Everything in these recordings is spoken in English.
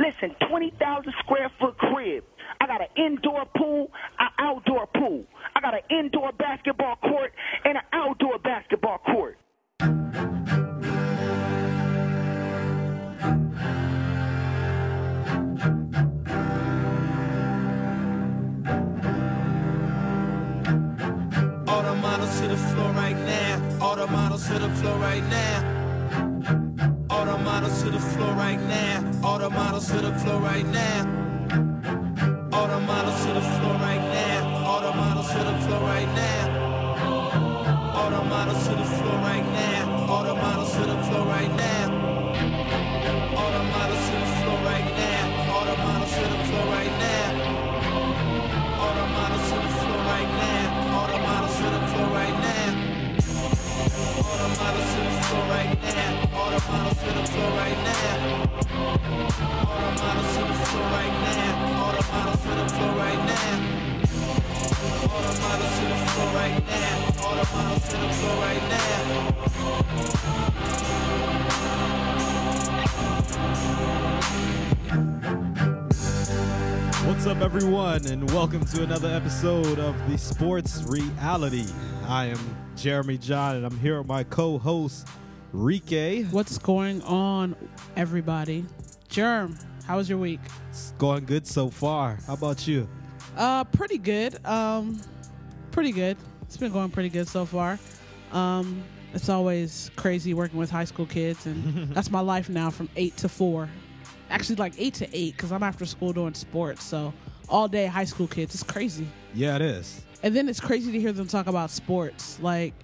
Listen, 20,000 square foot crib. I got an indoor pool, an outdoor pool. I got an indoor basketball court and an outdoor basketball court. All the models to the floor right now. All the models to the floor right now. To the floor right now. All the models to the floor right now. All the models to the floor right now. All the models to the floor right now. All the models to the floor right now. All the models to the floor right now. All the models to the floor right now. All the models to the floor right now. What's up, everyone, and welcome to another episode of the Sports Reality. I am Jeremy John, and I'm here with my co-host Rike. What's going on, everybody? Germ, how was your week? It's going good so far. How about you? Uh, pretty good. Um, pretty good. It's been going pretty good so far. Um, it's always crazy working with high school kids, and that's my life now from eight to four. Actually, like eight to eight, because I'm after school doing sports. So all day high school kids. It's crazy. Yeah, it is. And then it's crazy to hear them talk about sports. Like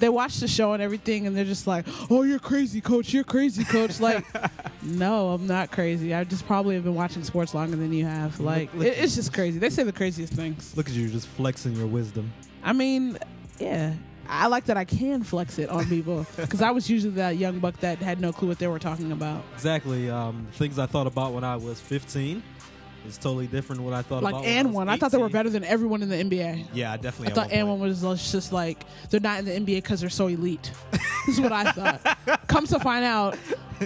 they watch the show and everything, and they're just like, "Oh, you're crazy, coach. You're crazy, coach." Like, no, I'm not crazy. I just probably have been watching sports longer than you have. Like, look- it, it's just crazy. They say the craziest things. Look at you, just flexing your wisdom. I mean, yeah. I like that I can flex it on people because I was usually that young buck that had no clue what they were talking about. Exactly. Um, things I thought about when I was 15 is totally different than what I thought Like about. and one, I, I thought they were better than everyone in the NBA. Yeah, I definitely. I thought and one was just like they're not in the NBA because they're so elite. this is what I thought. Comes to find out,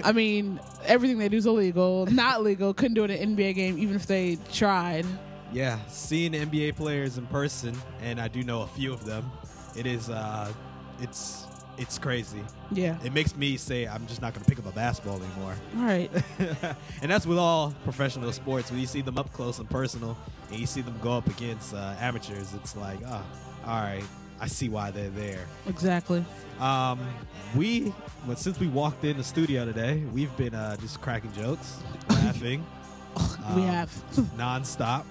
I mean everything they do is illegal, not legal. Couldn't do it in an NBA game even if they tried. Yeah, seeing NBA players in person, and I do know a few of them. It is, uh, it's, it's crazy. Yeah. It makes me say I'm just not going to pick up a basketball anymore. All right. and that's with all professional sports. When you see them up close and personal, and you see them go up against uh, amateurs, it's like, ah, all right, I see why they're there. Exactly. Um, we, but since we walked in the studio today, we've been uh, just cracking jokes, laughing, we Um, have. nonstop.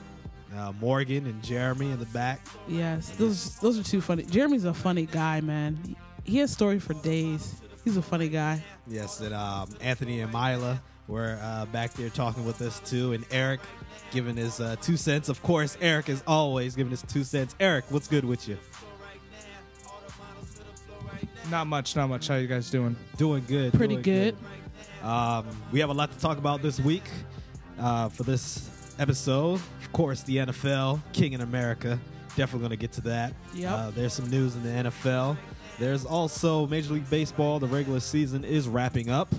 Uh, Morgan and Jeremy in the back. yes. Those those are two funny. Jeremy's a funny guy, man. He has story for days. He's a funny guy. Yes, and um, Anthony and Mila were uh, back there talking with us too, and Eric giving his uh, two cents. Of course, Eric is always giving his two cents. Eric, what's good with you? Not much, not much. How you guys doing? Doing good. Pretty doing good. Um, we have a lot to talk about this week uh, for this episode. Of course, the NFL, King in America. Definitely going to get to that. Yep. Uh, there's some news in the NFL. There's also Major League Baseball. The regular season is wrapping up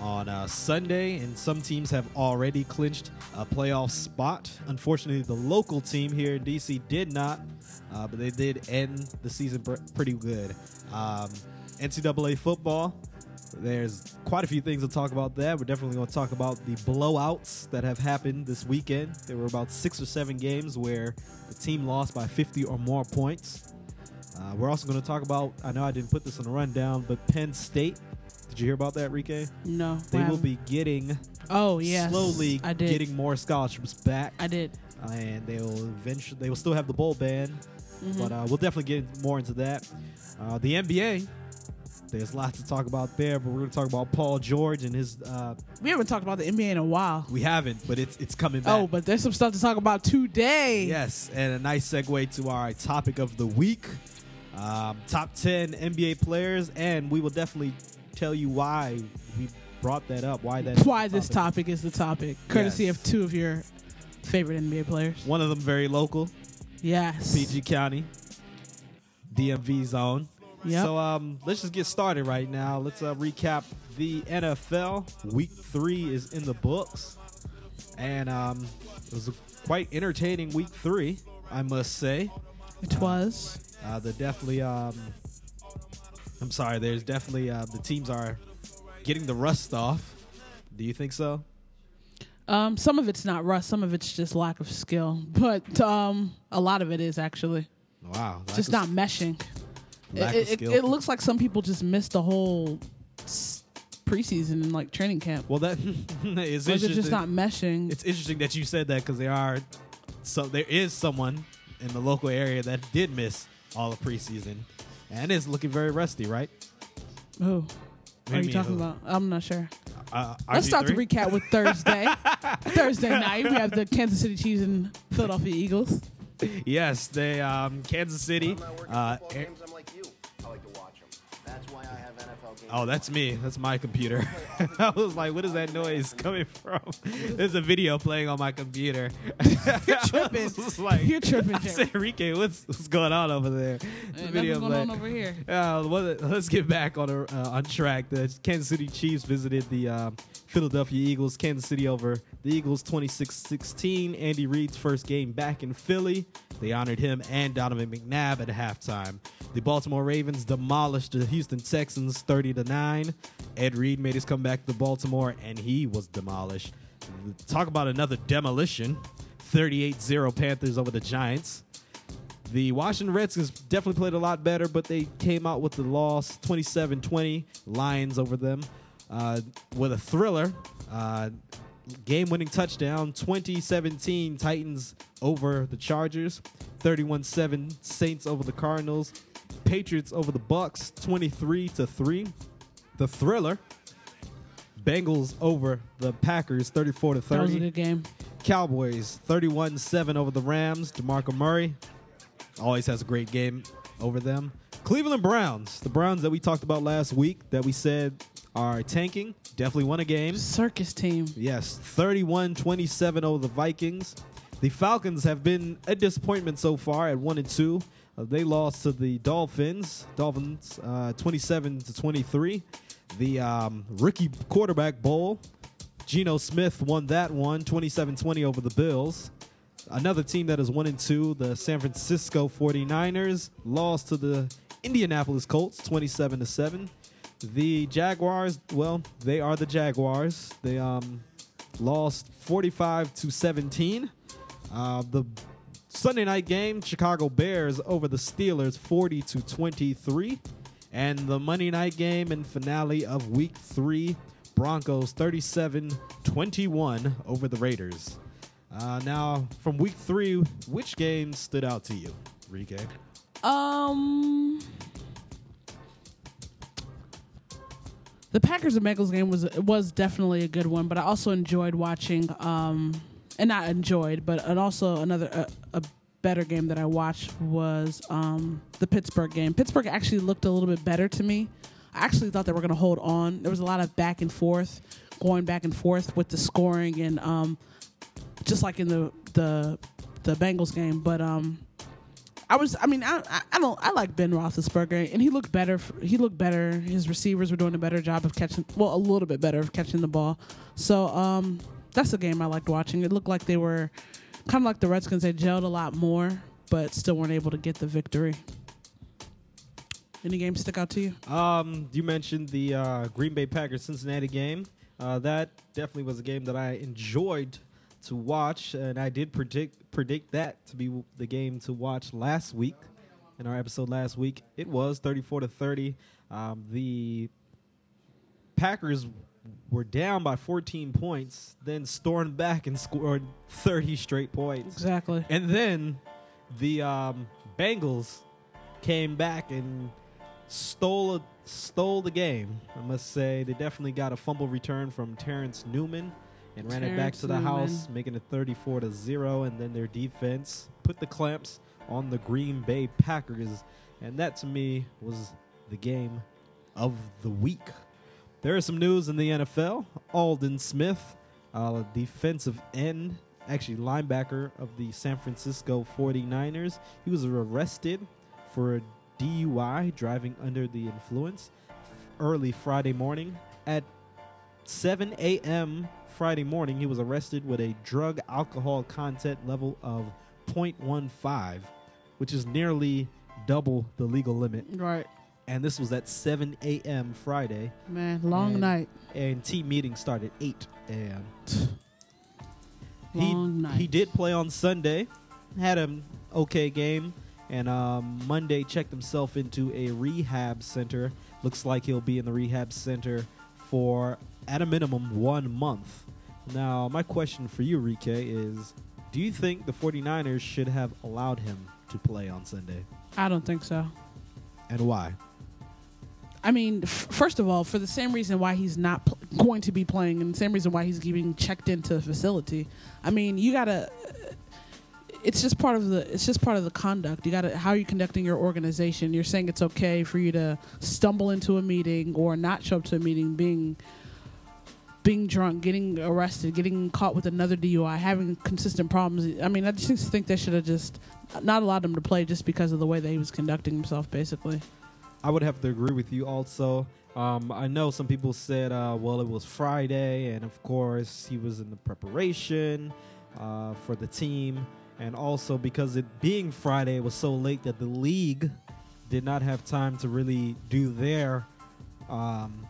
on uh, Sunday, and some teams have already clinched a playoff spot. Unfortunately, the local team here in DC did not, uh, but they did end the season pr- pretty good. Um, NCAA football. There's quite a few things to talk about there. We're definitely going to talk about the blowouts that have happened this weekend. There were about six or seven games where the team lost by 50 or more points. Uh, we're also going to talk about, I know I didn't put this on the rundown, but Penn State. Did you hear about that, Rike? No. They will be getting Oh yeah. slowly I did. getting more scholarships back, I did. uh, and they will eventually they will still have the bowl ban, Mhm. but uh, we'll definitely get more into that. Uh, the NBA, there's lots to talk about there, but we're going to talk about Paul George and his. Uh, We haven't talked about the NBA in a while. we haven't, but it's it's coming back. Oh, but there's some stuff to talk about today. Yes, and a nice segue to our topic of the week um, top 10 NBA players, and we will definitely tell you why we brought that up, why that. Why the this topic is the topic, courtesy Yes. of two of your favorite NBA players. One of them very local, Yes. PG County, DMV zone. Yep. So um, let's just get started right now. Let's uh, recap the NFL. Week three is in the books, and um, it was a quite entertaining week three, I must say. it was. Uh, the definitely, um, I'm sorry. There's definitely uh, the teams are getting the rust off. Do you think so? Um, some of it's not rust. Some of it's just lack of skill. But um, a lot of it is actually Wow, just not meshing. lack It, of skill. it looks like some people just missed the whole s- preseason and like training camp. Well, that is Like they're just not meshing. It's interesting that you said that because there are so there is someone in the local area that did miss all of preseason and is looking very rusty, right? Who do are you mean, talking who? about? I'm not sure. Uh, Let's start the RG3? recap with Thursday. Thursday night, we have the Kansas City Chiefs and Philadelphia Eagles. Yes, they um, Kansas City. I'm not working Uh, Oh, that's me. That's my computer. I was like, what is that noise coming from? There's a video playing on my computer. You're tripping. like, You're tripping, I said, Enrique, what's, what's going on over there? The Hey, video going on over here. Uh, well, let's get back on a, uh, on track. The Kansas City Chiefs visited the uh, Philadelphia Eagles. Kansas City over the Eagles 26-16. Andy Reid's first game back in Philly. They honored him and Donovan McNabb at halftime. The Baltimore Ravens demolished the Houston Texans 30 to 9. Ed Reed made his comeback to Baltimore and he was demolished. Talk about another demolition. 38-0 Panthers over the Giants. The Washington Redskins definitely played a lot better, but they came out with the loss 27 20, Lions over them, uh, with a thriller. Uh, Game winning touchdown 2017 Titans over the Chargers, 31 7 Saints over the Cardinals, Patriots over the Bucks 23 to 3. The thriller Bengals over the Packers 34 to 30. That was a good game. Cowboys 31 7 over the Rams. DeMarco Murray always has a great game over them. Cleveland Browns, the Browns that we talked about last week that we said are tanking, definitely won a game. Circus team. Yes, 31 27 over the Vikings. The Falcons have been a disappointment so far at 1 and 2. Uh, they lost to the Dolphins, Dolphins uh, 27 to 23. The um, rookie quarterback bowl, Geno Smith won that one 27 20 over the Bills. Another team that is 1 and 2, the San Francisco 49ers, lost to the Indianapolis Colts 27 to 7. The Jaguars, well, they are the Jaguars. They um lost 45 to 17. Uh, the Sunday night game, Chicago Bears over the Steelers 40 to 23. And the Monday night game and finale of week 3, Broncos 37 21 over the Raiders. Uh, now, from week 3, which game stood out to you, Rike? Um, the Packers and Bengals game was was definitely a good one, but I also enjoyed watching. Um, and not enjoyed, but and also another a, a better game that I watched was um the Pittsburgh game. Pittsburgh actually looked a little bit better to me. I actually thought they were going to hold on. There was a lot of back and forth, going back and forth with the scoring and um, just like in the the the Bengals game, but um. I was. I mean, I, I- don't. I like Ben Roethlisberger, and he looked better. He looked better. His receivers were doing a better job of catching. Well, a little bit better of catching the ball. So, um, that's a game I liked watching. It looked like they were kind of like the Redskins. They gelled a lot more, but still weren't able to get the victory. Any games stick out to you? Um, you mentioned the uh, Green Bay Packers Cincinnati game. Uh, that definitely was a game that I enjoyed to watch, and I did predict predict that to be w- the game to watch last week in our episode last week. It was thirty four to thirty. Um, the Packers were down by fourteen points, then stormed back and scored thirty straight points. Exactly. And then the um, Bengals came back and stole a, stole the game. I must say they definitely got a fumble return from Terence Newman and ran it back to the house, making it 34 to 0 and then their defense put the clamps on the Green Bay Packers and that to me was the game of the week. There is some news in the NFL. Aldon Smith, uh, defensive end, actually linebacker of the San Francisco 49ers, he was arrested for DUI, driving under the influence, early Friday morning. At 7 a.m. Friday morning, he was arrested with a drug alcohol content level of 0.15, which is nearly double the legal limit. Right. And this was at 7 a.m. Friday, Man, long And- night. and team meeting started 8 a.m. Long he night. he did play on Sunday, had an okay game, and um, Monday checked himself into a rehab center. Looks like he'll be in the rehab center for at a minimum one month. Now, my question for you, Rike, is: Do you think the 49ers should have allowed him to play on Sunday, I don't think so. and why? I mean, f- first of all, for the same reason why he's not pl- going to be playing, and the same reason why he's being checked into the facility. I mean, you gotta. Uh, it's just part of the. It's just part of the conduct. You gotta. How are you conducting your organization? You're saying it's okay for you to stumble into a meeting or not show up to a meeting, being being drunk, getting arrested, getting caught with another DUI, having consistent problems. I mean, I just think they should have just not allowed him to play just because of the way that he was conducting himself, basically. I would have to agree with you also. Um, I know some people said, uh, well, it was Friday, and of course, he was in the preparation uh, for the team. And also, because it being Friday, it was so late that the league did not have time to really do their um,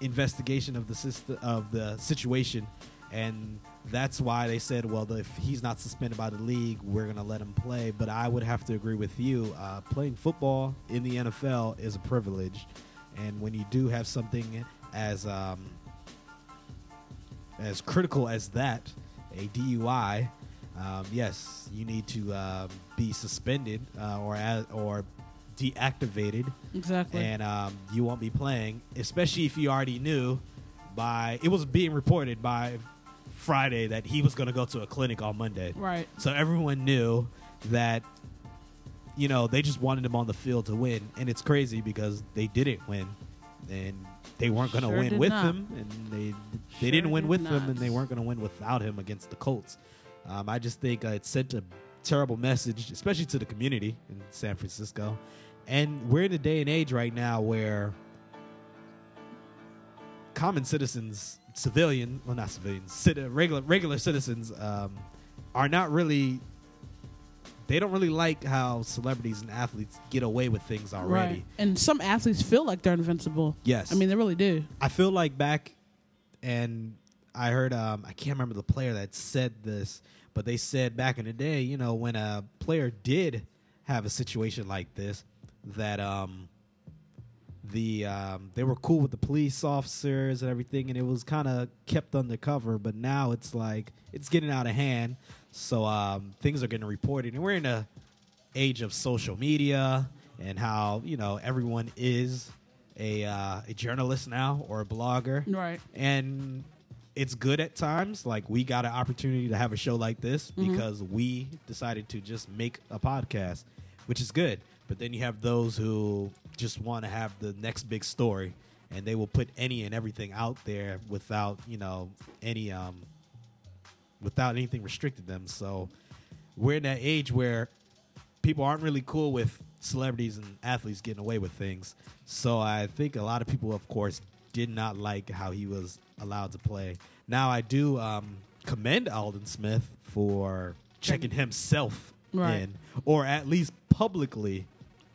investigation of the system, of the situation. And that's why they said, well, if he's not suspended by the league, we're to let him play. But I would have to agree with you. Uh, playing football in the NFL is a privilege. And when you do have something as um, as critical as that, a DUI, um, yes, you need to um, be suspended uh, or as, or deactivated Exactly. and um, you won't be playing, especially if you already knew by it was being reported by Friday that he was going to go to a clinic on Monday. right. So everyone knew that you know they just wanted him on the field to win, and it's crazy because they didn't win, and they weren't going to Sure win with not. him, and they they Sure didn't win did with him, and they weren't going to win without him against the Colts. Um, I just think uh, it sent a terrible message, especially to the community in San Francisco. And we're in a day and age right now where common citizens, civilian, well, not civilians, citi- regular regular citizens, um, are not really. They don't really like how celebrities and athletes get away with things already. Right. And some athletes feel like they're invincible. Yes, I mean, they really do. I feel like back, and I heard um, I can't remember the player that said this, but they said back in the day, you know, when a player did have a situation like this, that um, the um, they were cool with the police officers and everything, and it was kind of kept undercover. But now it's like it's getting out of hand, so um, things are getting reported, and we're in a age of social media and how you know everyone is a uh, a journalist now or a blogger, Right. and it's good at times. Like we got an opportunity to have a show like this because we decided to just make a podcast, which is good. But then you have those who just want to have the next big story, and they will put any and everything out there without you know any um without anything restricted them. So we're in that age where people aren't really cool with celebrities and athletes getting away with things. So I think a lot of people, of course, did not like how he was allowed to play. Now I do um, commend Aldon Smith for checking himself Right. in, or at least publicly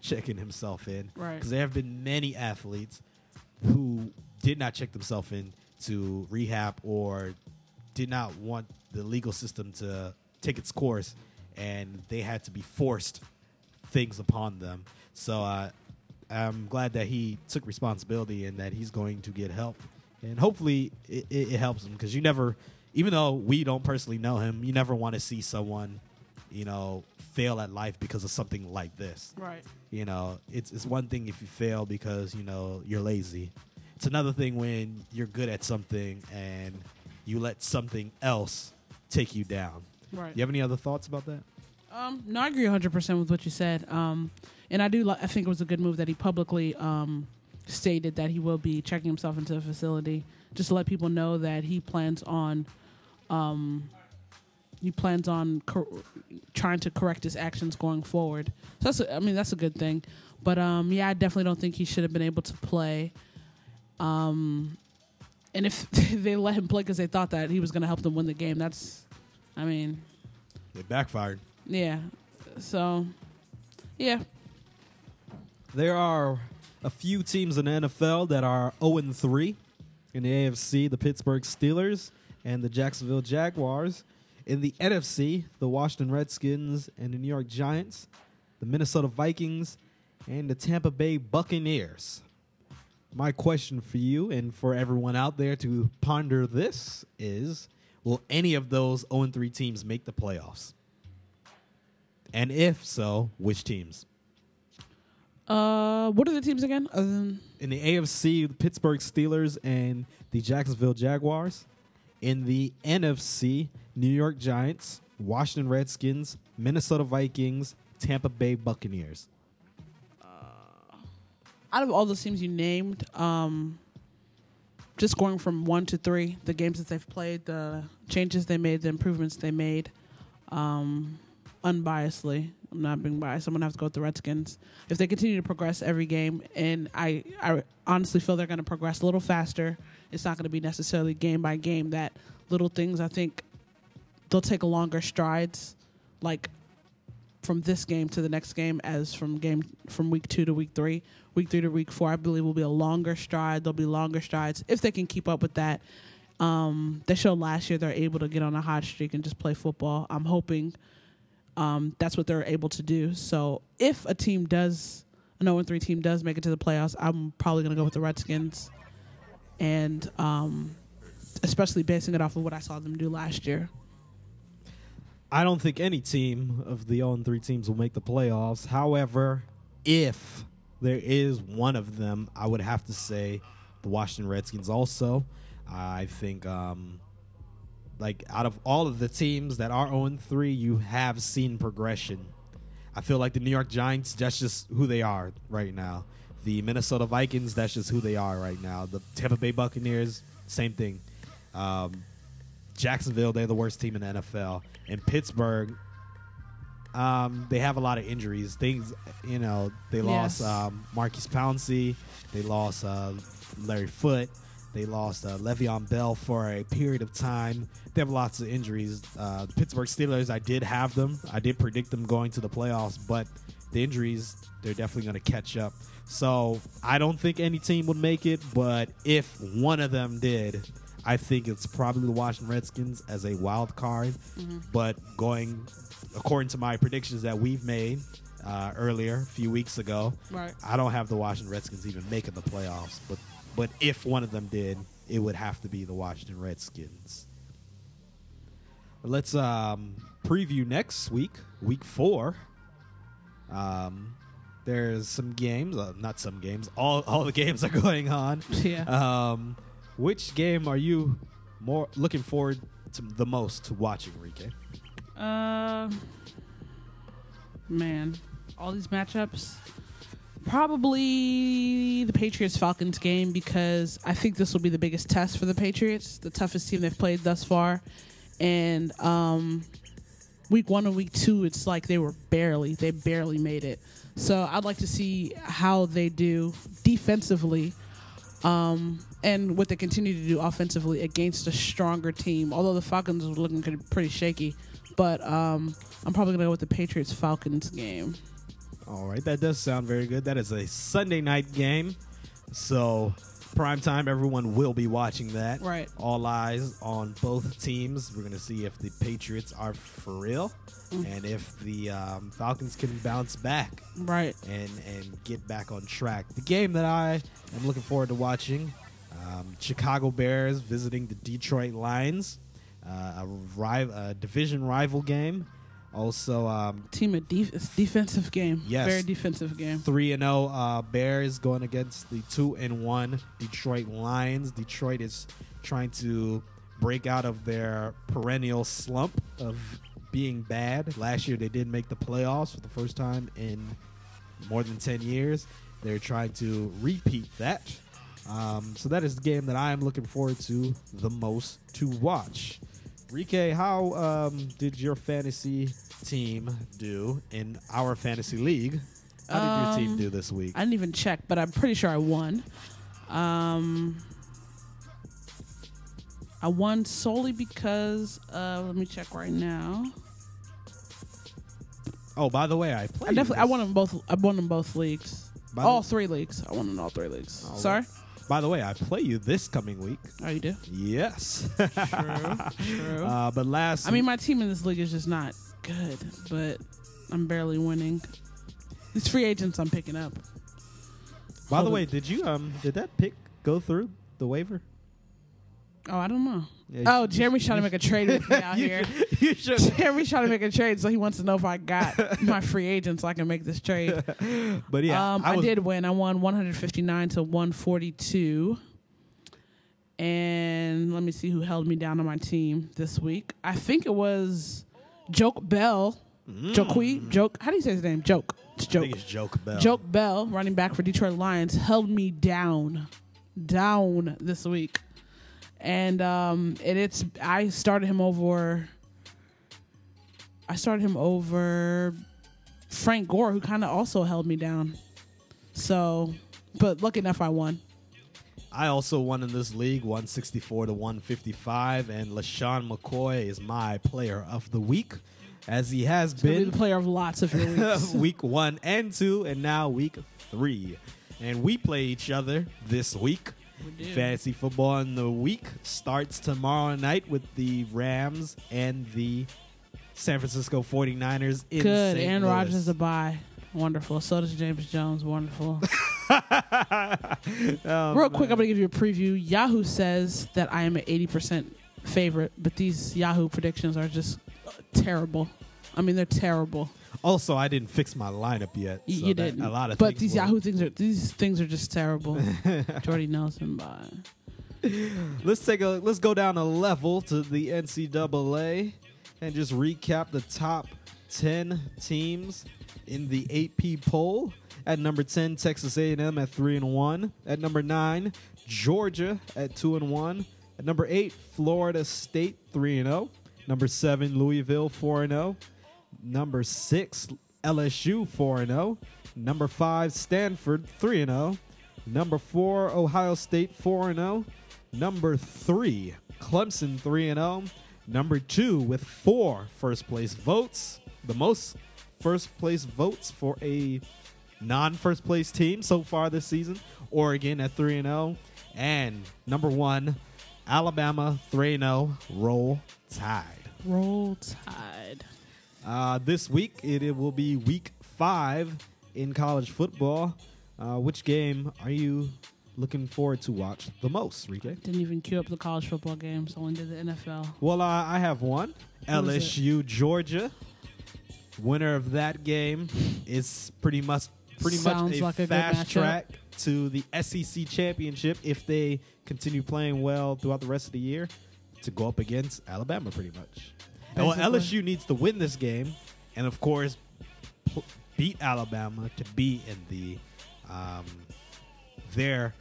checking himself in. Right. Because there have been many athletes who did not check themselves in to rehab or did not want the legal system to take its course, and they had to be forced things upon them. So uh, I'm glad that he took responsibility and that he's going to get help, and hopefully it, it, it helps him because you never, even though we don't personally know him, you never want to see someone, you know, fail at life because of something like this. Right. You know, it's it's one thing if you fail because you know you're lazy. It's another thing when you're good at something and you let something else take you down. Right. You have any other thoughts about that? Um, no, I agree 100% with what you said. Um, and I do, li- I think it was a good move that he publicly um, stated that he will be checking himself into the facility just to let people know that he plans on um, he plans on cor- trying to correct his actions going forward. So that's a, I mean that's a good thing. But um, yeah, I definitely don't think he should have been able to play. Um, and if they let him play because they thought that he was going to help them win the game, that's, I mean, It backfired. yeah. So, yeah, There are a few teams in the NFL that are 0 and 3. In the AFC, the Pittsburgh Steelers and the Jacksonville Jaguars. In the NFC, the Washington Redskins and the New York Giants, the Minnesota Vikings, and the Tampa Bay Buccaneers. My question for you and for everyone out there to ponder this is Will any of those 0 3 teams make the playoffs? And if so, which teams? Uh, what are the teams again? Other than In the AFC, the Pittsburgh Steelers and the Jacksonville Jaguars. In the NFC, New York Giants, Washington Redskins, Minnesota Vikings, Tampa Bay Buccaneers. out of all the teams you named, um, just going from one to three, the games that they've played, the changes they made, the improvements they made, um, unbiasedly, I'm not being biased. I'm gonna have to go with the Redskins. If they continue to progress every game, and I, I honestly feel they're gonna progress a little faster. It's not gonna be necessarily game by game. That little things, I think, they'll take longer strides, like from this game to the next game as from game from week two to week three. Week three to week four, I believe, will be a longer stride. There'll be longer strides if they can keep up with that. Um, they showed last year they're able to get on a hot streak and just play football. I'm hoping um, that's what they're able to do. So if a team does, an 0 3 team does make it to the playoffs, I'm probably going to go with the Redskins. And um, especially basing it off of what I saw them do last year. I don't think any team of the 0 3 teams will make the playoffs. However, if there is one of them, I would have to say the Washington Redskins also. I think, um, like, out of all of the teams that are 0 3, you have seen progression. I feel like the New York Giants, that's just who they are right now. The Minnesota Vikings, that's just who they are right now. The Tampa Bay Buccaneers, same thing. Um, Jacksonville, they're the worst team in the NFL. And Pittsburgh, um, they have a lot of injuries. Things, you know, they lost Yes. um, Maurkice Pouncey, they lost uh, Larry Foote, they lost uh, Le'Veon Bell for a period of time. They have lots of injuries. Uh, the Pittsburgh Steelers, I did have them. I did predict them going to the playoffs, but the injuries, they're definitely going to catch up. So I don't think any team would make it, but if one of them did, I think it's probably the Washington Redskins as a wild card. But going according to my predictions that we've made uh, earlier, a few weeks ago, Right. I don't have the Washington Redskins even making the playoffs. But but if one of them did, it would have to be the Washington Redskins. Let's um, preview next week, week four. Um, there's some games, uh, not some games. All all the games are going on. Yeah. Um, which game are you more looking forward to the most to watching, Rike? Uh, man, all these matchups. Probably the Patriots Falcons game because I think this will be the biggest test for the Patriots, the toughest team they've played thus far. And um, week one and week two, it's like they were barely, they barely made it. So I'd like to see how they do defensively um, and what they continue to do offensively against a stronger team. Although the Falcons were looking pretty- shaky, but um, I'm probably gonna go with the Patriots Falcons game. All right, that does sound very good. That is a Sunday night game, so prime time. Everyone will be watching that. Right. All eyes on both teams. We're going to see if the Patriots are for real, Mm. and if the um, Falcons can bounce back Right. and and get back on track. The game that I am looking forward to watching: um, Chicago Bears visiting the Detroit Lions, uh, a, a division rival game. Also, um, Team of def- defensive game. Yes. Very defensive game. three and zero uh, Bears going against the two and one Detroit Lions. Detroit is trying to break out of their perennial slump of being bad. Last year they did make the playoffs for the first time in more than ten years. They're trying to repeat that. Um, so that is the game that I am looking forward to the most to watch. Rike, how um, did your fantasy team do in our fantasy league? How did your team Um, do this week? I didn't even check, but I'm pretty sure I won. Um, I won solely because uh, let me check right now. oh, by the way, I I played. definitely I won them both. I won them both leagues. By all the- three leagues. I won in all three leagues. Oh, Sorry. By the way, I play you this coming week. Oh, you do. Yes. True. uh, but last, I mean, my team in this league is just not good, but I'm barely winning. These free agents I'm picking up. by the way, on. did you um did that pick go through the waiver? Oh, I don't know. Yeah, Oh, Jeremy's trying to make a trade with me out you here. should- you should. Jeremy's trying to make a trade, so he wants to know if I got my free agent so I can make this trade. But yeah, um, I, was, did win. I won 159 to 142. And let me see who held me down on my team this week. I think it was Joique Bell. Joke Joke. How do you say his name? Joke. It's Mm. I Joke. it's Joique Bell. Joique Bell, running back for Detroit Lions, held me down, down this week, and um, and it's I started him over. I started him over Frank Gore, who kind of also held me down. So, but lucky enough, I won. I also won in this league, 164 to 155, and LeSean McCoy is my player of the week, as he has be been the player of lots of your weeks. week one and two, and now week three. And we play each other this week. Fantasy football in the week starts tomorrow night with the Rams and the San Francisco 49ers in Good. St. Aaron Rodgers is a bye. Wonderful. So does James Jones. Wonderful. Oh, Real quick, I'm gonna give you a preview. Yahoo says that I am an 80% favorite, but these Yahoo predictions are just terrible. I mean, they're terrible. Also, I didn't fix my lineup yet. So you didn't. A lot of things. but these Yahoo things are these things are just terrible. Jordy Nelson by Let's take a let's go down a level to the NCAA and just recap the top ten teams in the AP poll. At number ten, Texas A&M at three and one. At number nine, Georgia at two and one. At number eight, Florida State three and zero. Number seven, Louisville four and zero. Number six, LSU 4 0. Number five, Stanford 3 0. Number four, Ohio State 4 0. Number three, Clemson 3 0. Number two, with four first place votes, the most first place votes for a non first place team so far this season, Oregon at 3 0. And number one, Alabama 3 0. Roll Tide. Roll Tide. Uh, this week, it, it will be week five in college football. Uh, which game are you looking forward to watch the most, Rike? Didn't even queue up the college football games. Only did the NFL. Well, uh, I have one. Who LSU, Georgia. Winner of that game is pretty much pretty Sounds much a like a fast matchup. track to the SEC championship if they continue playing well throughout the rest of the year to go up against Alabama, pretty much. Well, LSU needs to win this game, and of course, pl- beat Alabama to be in the um, their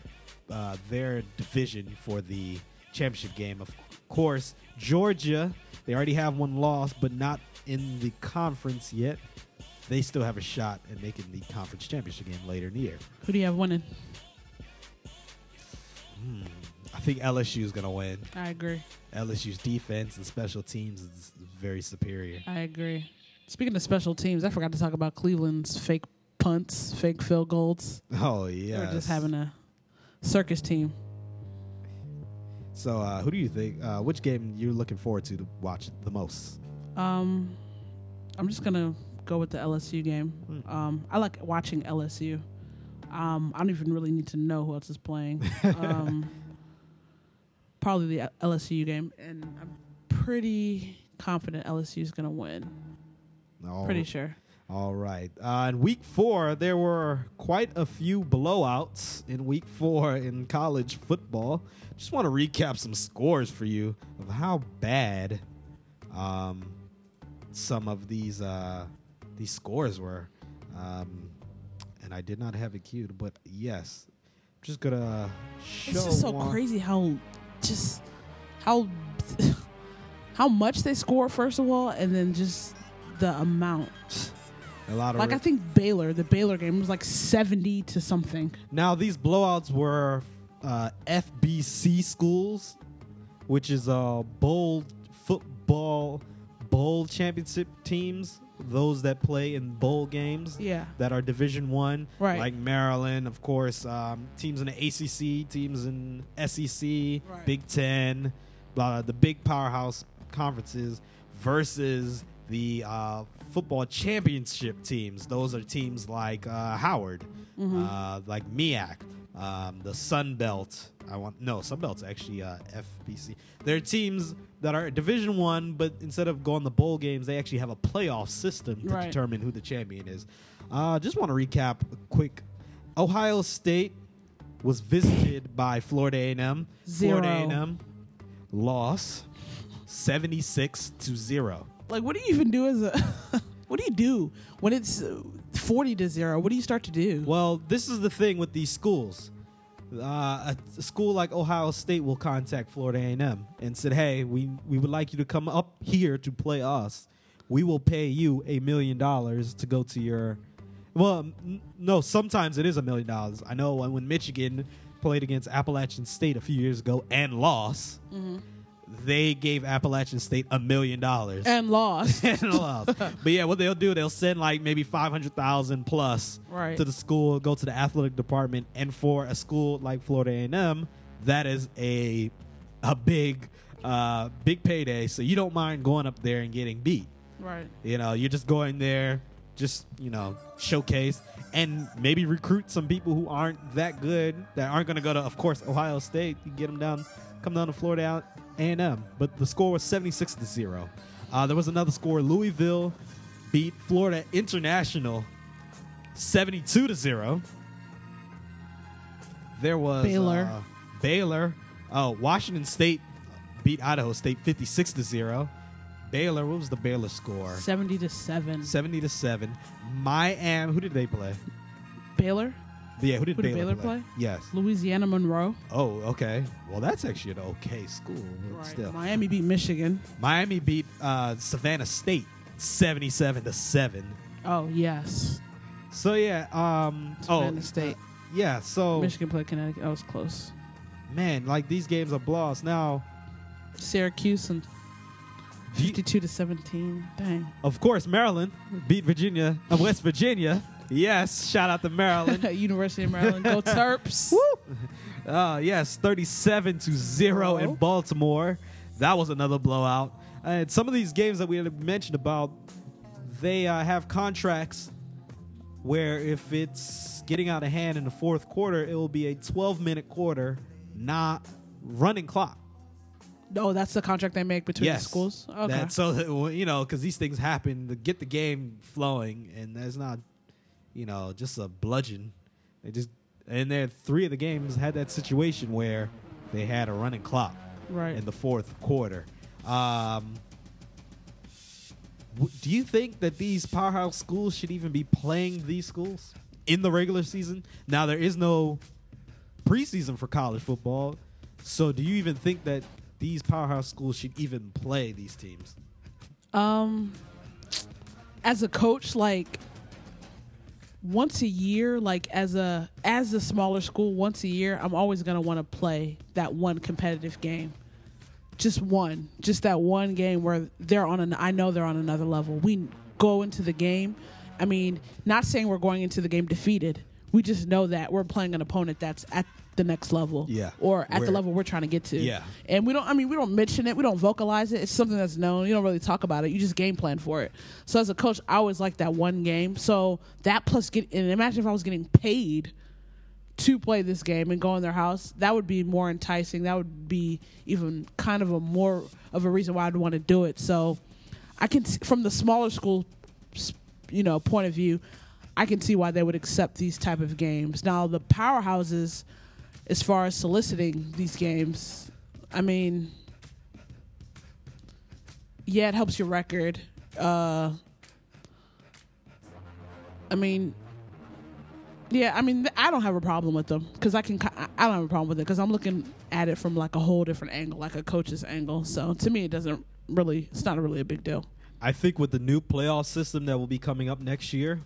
uh, their division for the championship game. Of course, Georgia they already have one loss, but not in the conference yet. They still have a shot at making the conference championship game later in the year. Who do you have winning? I think LSU is going to win. I agree. LSU's defense and special teams is very superior. I agree. Speaking of special teams, I forgot to talk about Cleveland's fake punts, fake field goals. Oh yeah, were just having a circus team. So, uh, who do you think? Uh, which game you're looking forward to to watch the most? Um, I'm just gonna go with the LSU game. Hmm. Um, I like watching LSU. Um, I don't even really need to know who else is playing. Um, probably the LSU game, and I'm pretty confident LSU is gonna win. All- Pretty sure. All right. Uh, in week four, there were quite a few blowouts in week four in college football. Just want to recap some scores for you of how bad um, some of these uh, these scores were. Um, and I did not have it queued, but yes, I'm just gonna show. It's just so one- crazy how just how how much they score first of all, and then just the amount. A lot of Like re- I think Baylor, the Baylor game was like seventy to something. Now these blowouts were uh, FBC schools, which is uh, bowl football bowl championship teams. Those that play in bowl games, Yeah. that are Division One, Right. like Maryland, of course. Um, teams in the ACC, teams in SEC, Right. Big Ten, blah, the big powerhouse conferences versus the uh, football championship teams. Those are teams like uh, Howard, Mm-hmm. uh, like MEAC, um, the Sun Belt. I want no Sun Belt's actually uh, FBC. They're teams that are Division One, but instead of going the bowl games, they actually have a playoff system to Right. determine who the champion is. Uh, just want to recap a quick. Ohio State was visited by Florida A&M. Zero. Florida A&M loss, seventy six to zero. Like, what do you even do as a? what do you do when it's uh, forty to zero? What do you start to do? Well, this is the thing with these schools. Uh, a, school like Ohio State will contact Florida A&M and said, "Hey, we we would like you to come up here to play us. We will pay you a million dollars to go to your." Well, n- no, sometimes it is a million dollars. I know when, when Michigan played against Appalachian State a few years ago and lost, they gave Appalachian State a million dollars and lost. and lost. but yeah, what they'll do, they'll send like maybe five hundred thousand plus Right. to the school, go to the athletic department, and for a school like Florida A and M, that is a a big uh, big payday. So you don't mind going up there and getting beat. right. You know, you're just going there, just you know, showcase and maybe recruit some people who aren't that good that aren't going to go to, of course, Ohio State. You get them down, come down to Florida A and M. But the score was 76 to zero. Uh, there was another score. Louisville beat Florida International 72 to zero. There was Baylor. uh, Baylor. Oh, Washington State beat Idaho State 56 to zero. Baylor, what was the Baylor score? Seventy to seven. 70 to 7. Miami, who did they play? Baylor, Yeah, who did, Who did Baylor, Baylor play? Yes. Louisiana Monroe. Oh, okay. Well, that's actually an okay school, but still. Miami beat Michigan. Miami beat uh, Savannah State 77 to 7. Oh yes, So yeah, um Savannah oh, State. uh, yeah, so Michigan played Connecticut. That was close. man, like these games are blowouts. Now, Syracuse and fifty-two to seventeen. Dang. of course, Maryland beat Virginia, uh, West Virginia. Yes, shout out to Maryland. University of Maryland. Go Terps. Uh, yes, 37 to 0 in Baltimore. That was another blowout. And some of these games that we had mentioned about, they uh, have contracts where if it's getting out of hand in the fourth quarter, it will be a 12 minute quarter, not running clock. Oh, that's the contract they make between yes. the schools. Okay. That, so, you know, because these things happen to get the game flowing, and there's not, you know, just a bludgeon. They just, and there, three of the games had that situation where they had a running clock right. in the fourth quarter. Um, w- do you think that these powerhouse schools should even be playing these schools in the regular season? Now there is no preseason for college football, so do you even think that these powerhouse schools should even play these teams? Um, as a coach, like once a year, like as a as a smaller school, once a year, I'm always gonna want to play that one competitive game. Just one, just that one game where they're on an. I know they're on another level. We go into the game. I mean, not saying we're going into the game defeated. We just know that we're playing an opponent that's at the next level, Yeah. or at the level we're trying to get to. Yeah. And we don't, I mean, we don't mention it. We don't vocalize it. It's something that's known. You don't really talk about it. You just game plan for it. So as a coach, I always like that one game. So that plus get, and imagine if I was getting paid to play this game and go in their house, that would be more enticing. That would be even kind of a more of a reason why I'd want to do it. So I can, from the smaller school, you know, point of view, I can see why they would accept these type of games. Now the powerhouses, as far as soliciting these games, I mean, yeah, it helps your record. Uh, I mean, yeah, I mean, I don't have a problem with them because I can. I don't have a problem with it because I'm looking at it from like a whole different angle, like a coach's angle. So to me, it doesn't really it's not really a big deal. I think with the new playoff system that will be coming up next year,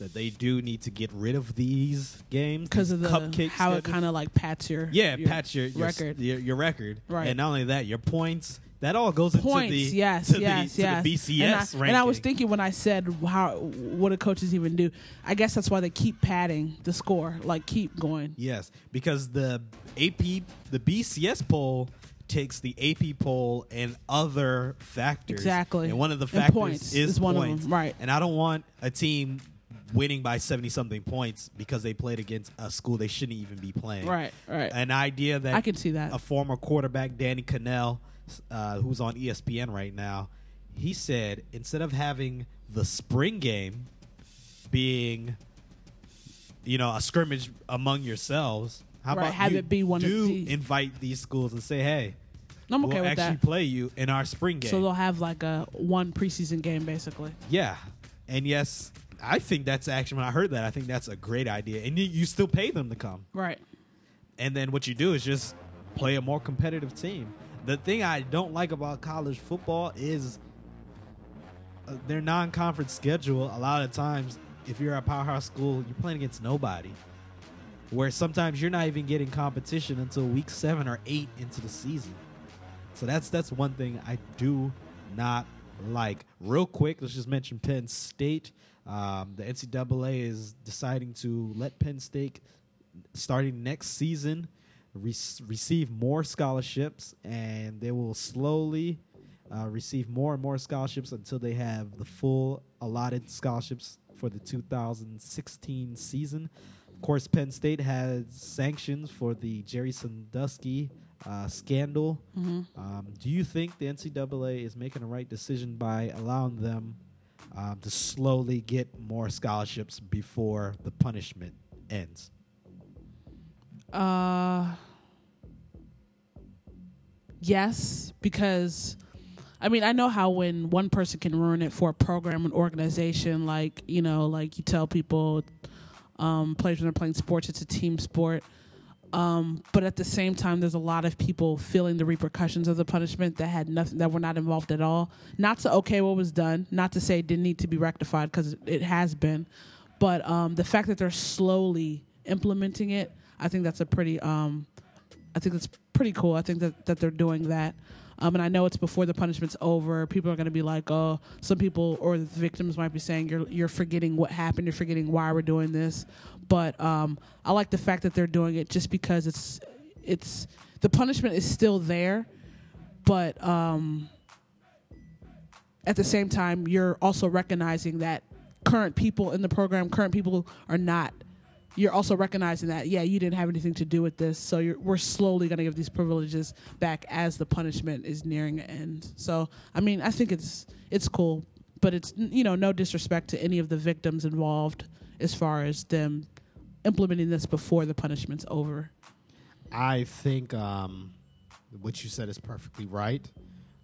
that they do need to get rid of these games because of the cupcake how it kind of like pats your yeah your patch your, your record. your, your record Right. and not only that your points that all goes points. into the yes, to yes, the, yes. to the BCS and I, ranking. and I was thinking when I said how what do coaches even do? I guess that's why they keep padding the score, like keep going. Yes, because the AP, the BCS poll takes the AP poll and other factors. Exactly. And one of the factors is, is one of points. them, right. And I don't want a team winning by 70 something points because they played against a school they shouldn't even be playing. Right, right. An idea that I can see that. a former quarterback, Danny Kanell, uh, who's on ESPN right now, he said instead of having the spring game being, you know, a scrimmage among yourselves, how Right, about have you it be one of do invite these schools and say, hey, I'm okay we'll with actually that. play you in our spring game. So they'll have like a one preseason game basically. Yeah, and yes, I think that's actually when I heard that, I think that's a great idea, and you, you still pay them to come. Right. and then what you do is just play a more competitive team. The thing I don't like about college football is uh, their non-conference schedule. A lot of times, if you're a powerhouse school, you're playing against nobody. Where sometimes you're not even getting competition until week seven or eight into the season. So that's that's one thing I do not like. Real quick, let's just mention Penn State. Um, the NCAA is deciding to let Penn State starting next season re- receive more scholarships and they will slowly uh, receive more and more scholarships until they have the full allotted scholarships for the 2016 season. Of course penn state has sanctions for the jerry sandusky uh, scandal. Um, do you think the ncaa is making the right decision by allowing them um, to slowly get more scholarships before the punishment ends Uh Yes, because I mean, I know how when one person can ruin it for a program and organization, like, you know, like you tell people um players when they're playing sports, it's a team sport. Um, but at the same time, there's a lot of people feeling the repercussions of the punishment that had nothing, that were not involved at all. Not to okay what was done, not to say it didn't need to be rectified because it has been, but um, the fact that they're slowly implementing it, I think that's a pretty, um, I think that's pretty cool. I think that that they're doing that. Um, and I know it's before the punishment's over. People are going to be like, "Oh, some people or the victims might be saying you're you're forgetting what happened. You're forgetting why we're doing this." But um, I like the fact that they're doing it just because it's it's the punishment is still there, but um, at the same time, you're also recognizing that current people in the program, current people are not. You're also recognizing that, yeah, you didn't have anything to do with this. So we're slowly going to give these privileges back as the punishment is nearing an end. So, I mean, I think it's it's cool, but it's you know no disrespect to any of the victims involved as far as them implementing this before the punishment's over. I think um, what you said is perfectly right.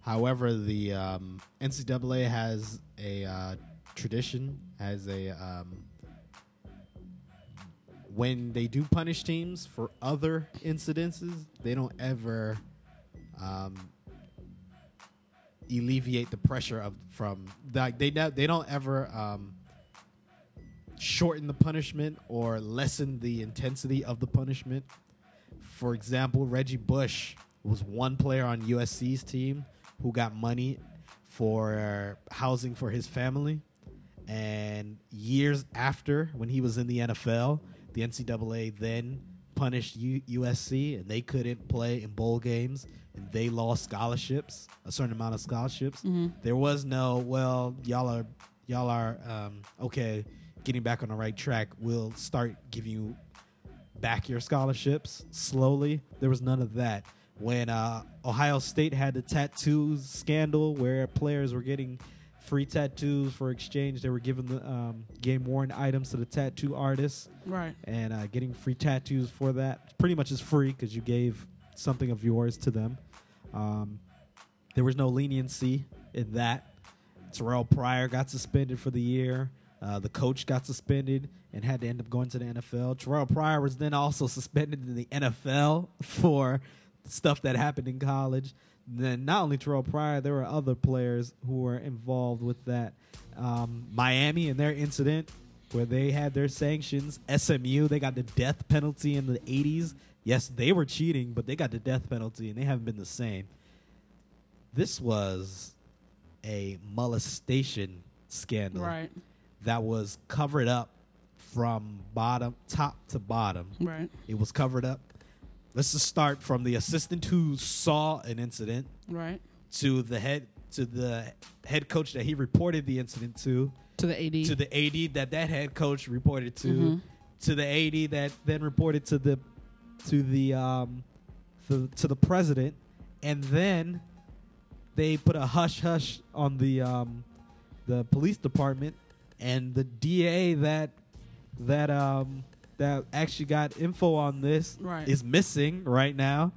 However, the um, NCAA has a uh, tradition, has a um, when they do punish teams for other incidences, they don't ever um, alleviate the pressure of from like they they don't ever um, shorten the punishment or lessen the intensity of the punishment. For example, Reggie Bush was one player on USC's team who got money for housing for his family. And years after, when he was in the NFL, the NCAA then punished U- USC and they couldn't play in bowl games and they lost scholarships, a certain amount of scholarships. There was no, well, y'all are y'all are um, okay, getting back on the right track. We'll start giving you back your scholarships slowly. There was none of that. When uh, Ohio State had the tattoos scandal, where players were getting free tattoos for exchange, they were giving the um, game worn items to the tattoo artists Right. and uh, getting free tattoos for that. Pretty much is free because you gave something of yours to them. Um, there was no leniency in that. Terrelle Pryor got suspended for the year. Uh, the coach got suspended and had to end up going to the NFL. Terrelle Pryor was then also suspended in the NFL for stuff that happened in college. then not only Terrelle Pryor, there were other players who were involved with that. Um, Miami and their incident where they had their sanctions. SMU, they got the death penalty in the 80s. Yes, they were cheating, but they got the death penalty and they haven't been the same. This was a molestation scandal Right. That was covered up from bottom top to bottom. Right. It was covered up. Let's just start from the assistant who saw an incident Right. to the head to the head coach that he reported the incident to, To the AD. to the AD that that head coach reported to, Mhm. to the AD that then reported to the to the um the, to the president, and then they put a hush hush on the um the police department and the DA that that um that actually got info on this Right. is missing right now.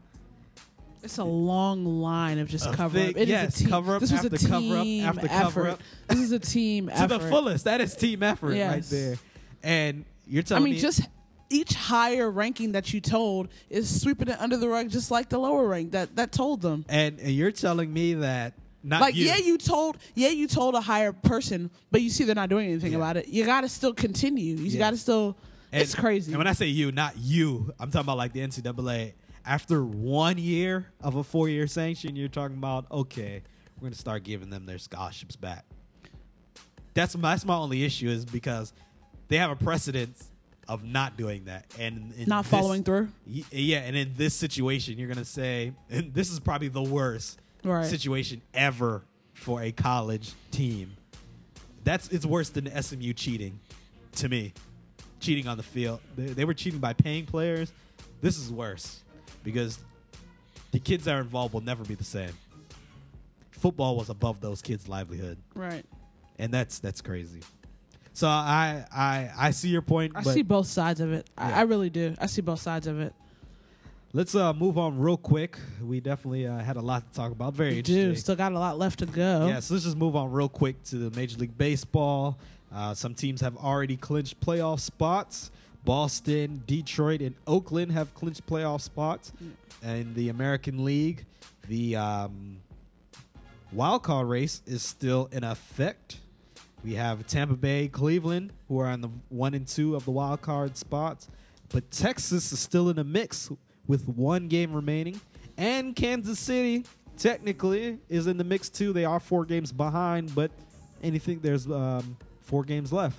It's a long line of just A cover big- up. It is yes, a team. cover up this was a cover up team after effort. cover up. This is a team to effort. the fullest. That is team effort right there. And you're telling me I mean, me just each higher ranking that you told is sweeping it under the rug, just like the lower rank that that told them. and, and you're telling me that not like, you. yeah, you told, yeah, you told a higher person, but you see they're not doing anything Yeah. about it. You got to still continue. You Yeah. got to still. And- it's crazy. And when I say you, not you, I'm talking about like the NCAA. After one year of a four year sanction, you're talking about okay, we're gonna start giving them their scholarships back. That's my that's my only issue is because they have a precedence of not doing that and in not this- following through. Yeah, and in this situation, you're gonna say, and this is probably the worst Right. situation ever for a college team. That's it's worse than SMU cheating, to me. Cheating on the field, they, they were cheating by paying players. This is worse because the kids that are involved will never be the same. Football was above those kids' livelihood, Right. and that's that's crazy. So I I I see your point. I see both sides of it. Yeah. I, I really do. I see both sides of it. Let's uh, move on real quick. We definitely uh, had a lot to talk about. Very We interesting. do. Still got a lot left to go. Yeah, so let's just move on real quick to the Major League Baseball. Uh, some teams have already clinched playoff spots. Boston, Detroit, and Oakland have clinched playoff spots. And the American League, the um, wild card race is still in effect. We have Tampa Bay, Cleveland, who are on the one and two of the wild card spots, but Texas is still in the mix with one game remaining, and Kansas City technically is in the mix too. They are four games behind, but anything there's um, four games left: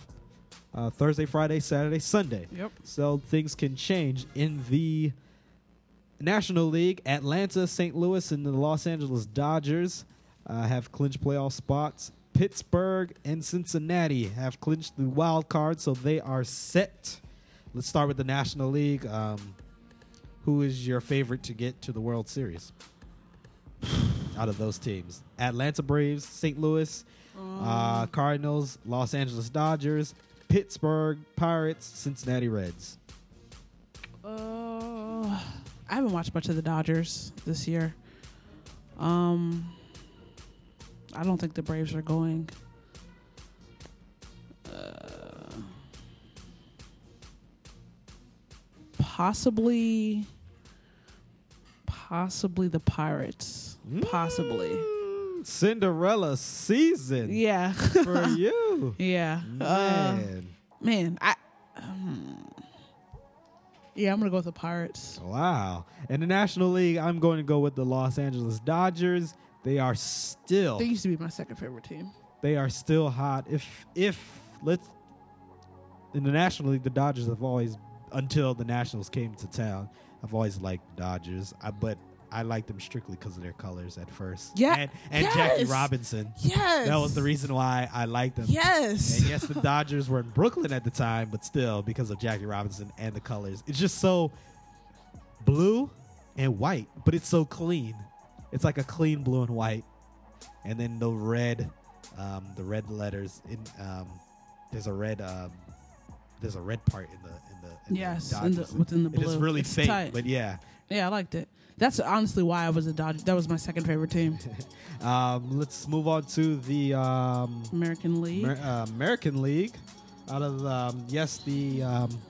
uh, Thursday, Friday, Saturday, Sunday. Yep. So things can change in the National League. Atlanta, St. Louis, and the Los Angeles Dodgers uh, have clinched playoff spots. Pittsburgh and Cincinnati have clinched the wild card, so they are set. Let's start with the National League. Um, who is your favorite to get to the World Series out of those teams? Atlanta Braves, St. Louis, uh, Cardinals, Los Angeles Dodgers, Pittsburgh Pirates, Cincinnati Reds. Uh, I haven't watched much of the Dodgers this year. Um, I don't think the Braves are going. Possibly, possibly the Pirates. Possibly, Mm, Cinderella season yeah, for you. yeah. Uh, Man. man, I. um, yeah, I'm gonna go with the Pirates. wow. In the National League, I'm going to go with the Los Angeles Dodgers. They are still They used to be my second favorite team. they are still hot. If if let's in the National League, the Dodgers have always until the Nationals came to town. I've always liked Dodgers, I, but I liked them strictly because of their colors at first. Yeah, and, and Jackie. Robinson. Yes, That was the reason why I liked them. Yes. And yes, the Dodgers were in Brooklyn at the time, but still, because of Jackie Robinson and the colors, it's just so blue and white, but it's so clean. It's like a clean blue and white, and then the red, um, the red letters. In um, there's a red, um, there's a red part in the in the in Yes, in the- within the blue. really It's faint, tight. but yeah. Yeah, I liked it. That's honestly why I was a Dodger. That was my second favorite team. Um, let's move on to the um, American League. Amer- uh, American League. Out of um, yes, the um,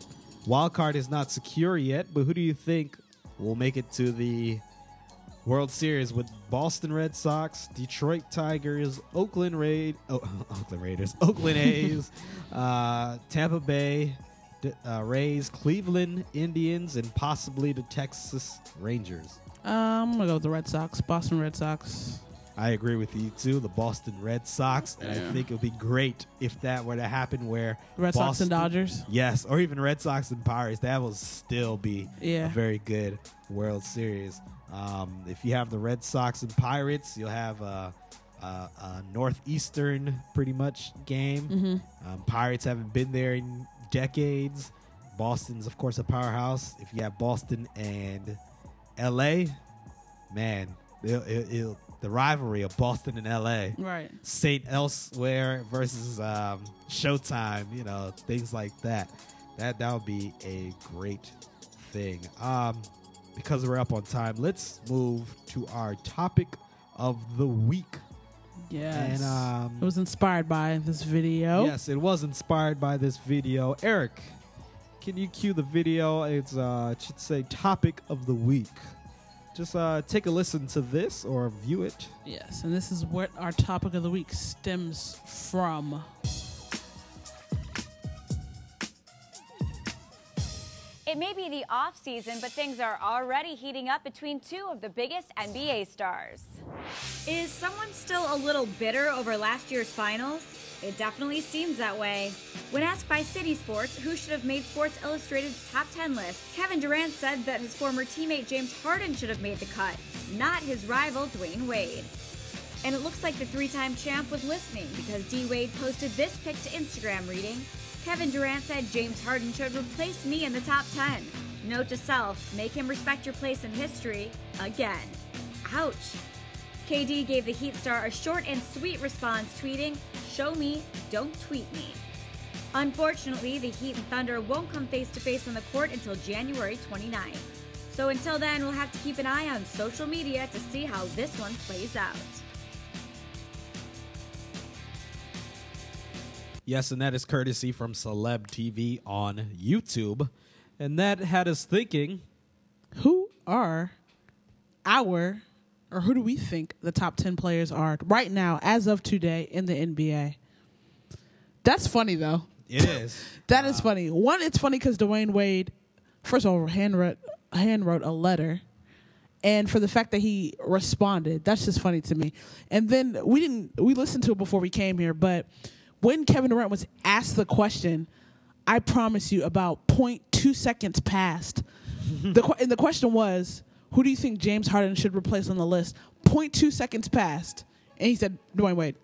wild card is not secure yet, but who do you think will make it to the World Series with Boston Red Sox, Detroit Tigers, Oakland Raid, oh, Oakland Raiders, Oakland A's, uh, Tampa Bay uh, Rays, Cleveland Indians, and possibly the Texas Rangers. Um, I'm gonna go with the Red Sox, Boston Red Sox. I agree with you too. The Boston Red Sox, and I think it would be great if that were to happen. Where Red Sox and Dodgers. yes, or even Red Sox and Pirates. That will still be Yeah. a very good World Series. Um, if you have the Red Sox and Pirates, you'll have a, a, a northeastern pretty much game. Mm-hmm. Um, Pirates haven't been there in decades. Boston's, of course, a powerhouse. If you have Boston and L.A., man, it'll, it'll, it'll- the rivalry of Boston and L.A. Right. Saint Elsewhere versus um, Showtime, you know, things like that. That that would be a great thing. Um, because we're up on time, let's move to our topic of the week. Yes. And um, it was inspired by this video. Yes, it was inspired by this video. Eric, can you cue the video? It's uh, it should say topic of the week. Just uh, take a listen to this or view it. Yes, and this is what our topic of the week stems from. It may be the off season, but things are already heating up between two of the biggest NBA stars. Is someone still a little bitter over last year's finals? It definitely seems that way. When asked by City Sports who should have made Sports Illustrated's top 10 list, Kevin Durant said that his former teammate James Harden should have made the cut, not his rival Dwyane Wade. And it looks like the three time champ was listening because D Wade posted this pic to Instagram reading Kevin Durant said James Harden should replace me in the top 10. Note to self make him respect your place in history again. Ouch. KD gave the Heat star a short and sweet response, tweeting, Show me, don't tweet me. Unfortunately, the Heat and Thunder won't come face to face on the court until January 29th. So until then, we'll have to keep an eye on social media to see how this one plays out. Yes, and that is courtesy from Celeb TV on YouTube. And that had us thinking Who are our, or who do we think the top 10 players are right now, as of today, in the NBA? That's funny, though. it is. That is uh, funny. One, it's funny because Dwyane Wade, first of all, hand wrote, hand wrote a letter. And for the fact that he responded, that's just funny to me. And then we didn't, we listened to it before we came here, but when Kevin Durant was asked the question, I promise you, about 0.2 seconds passed. the, and the question was, who do you think James Harden should replace on the list? 0.2 seconds passed. And he said, Dwyane Wade.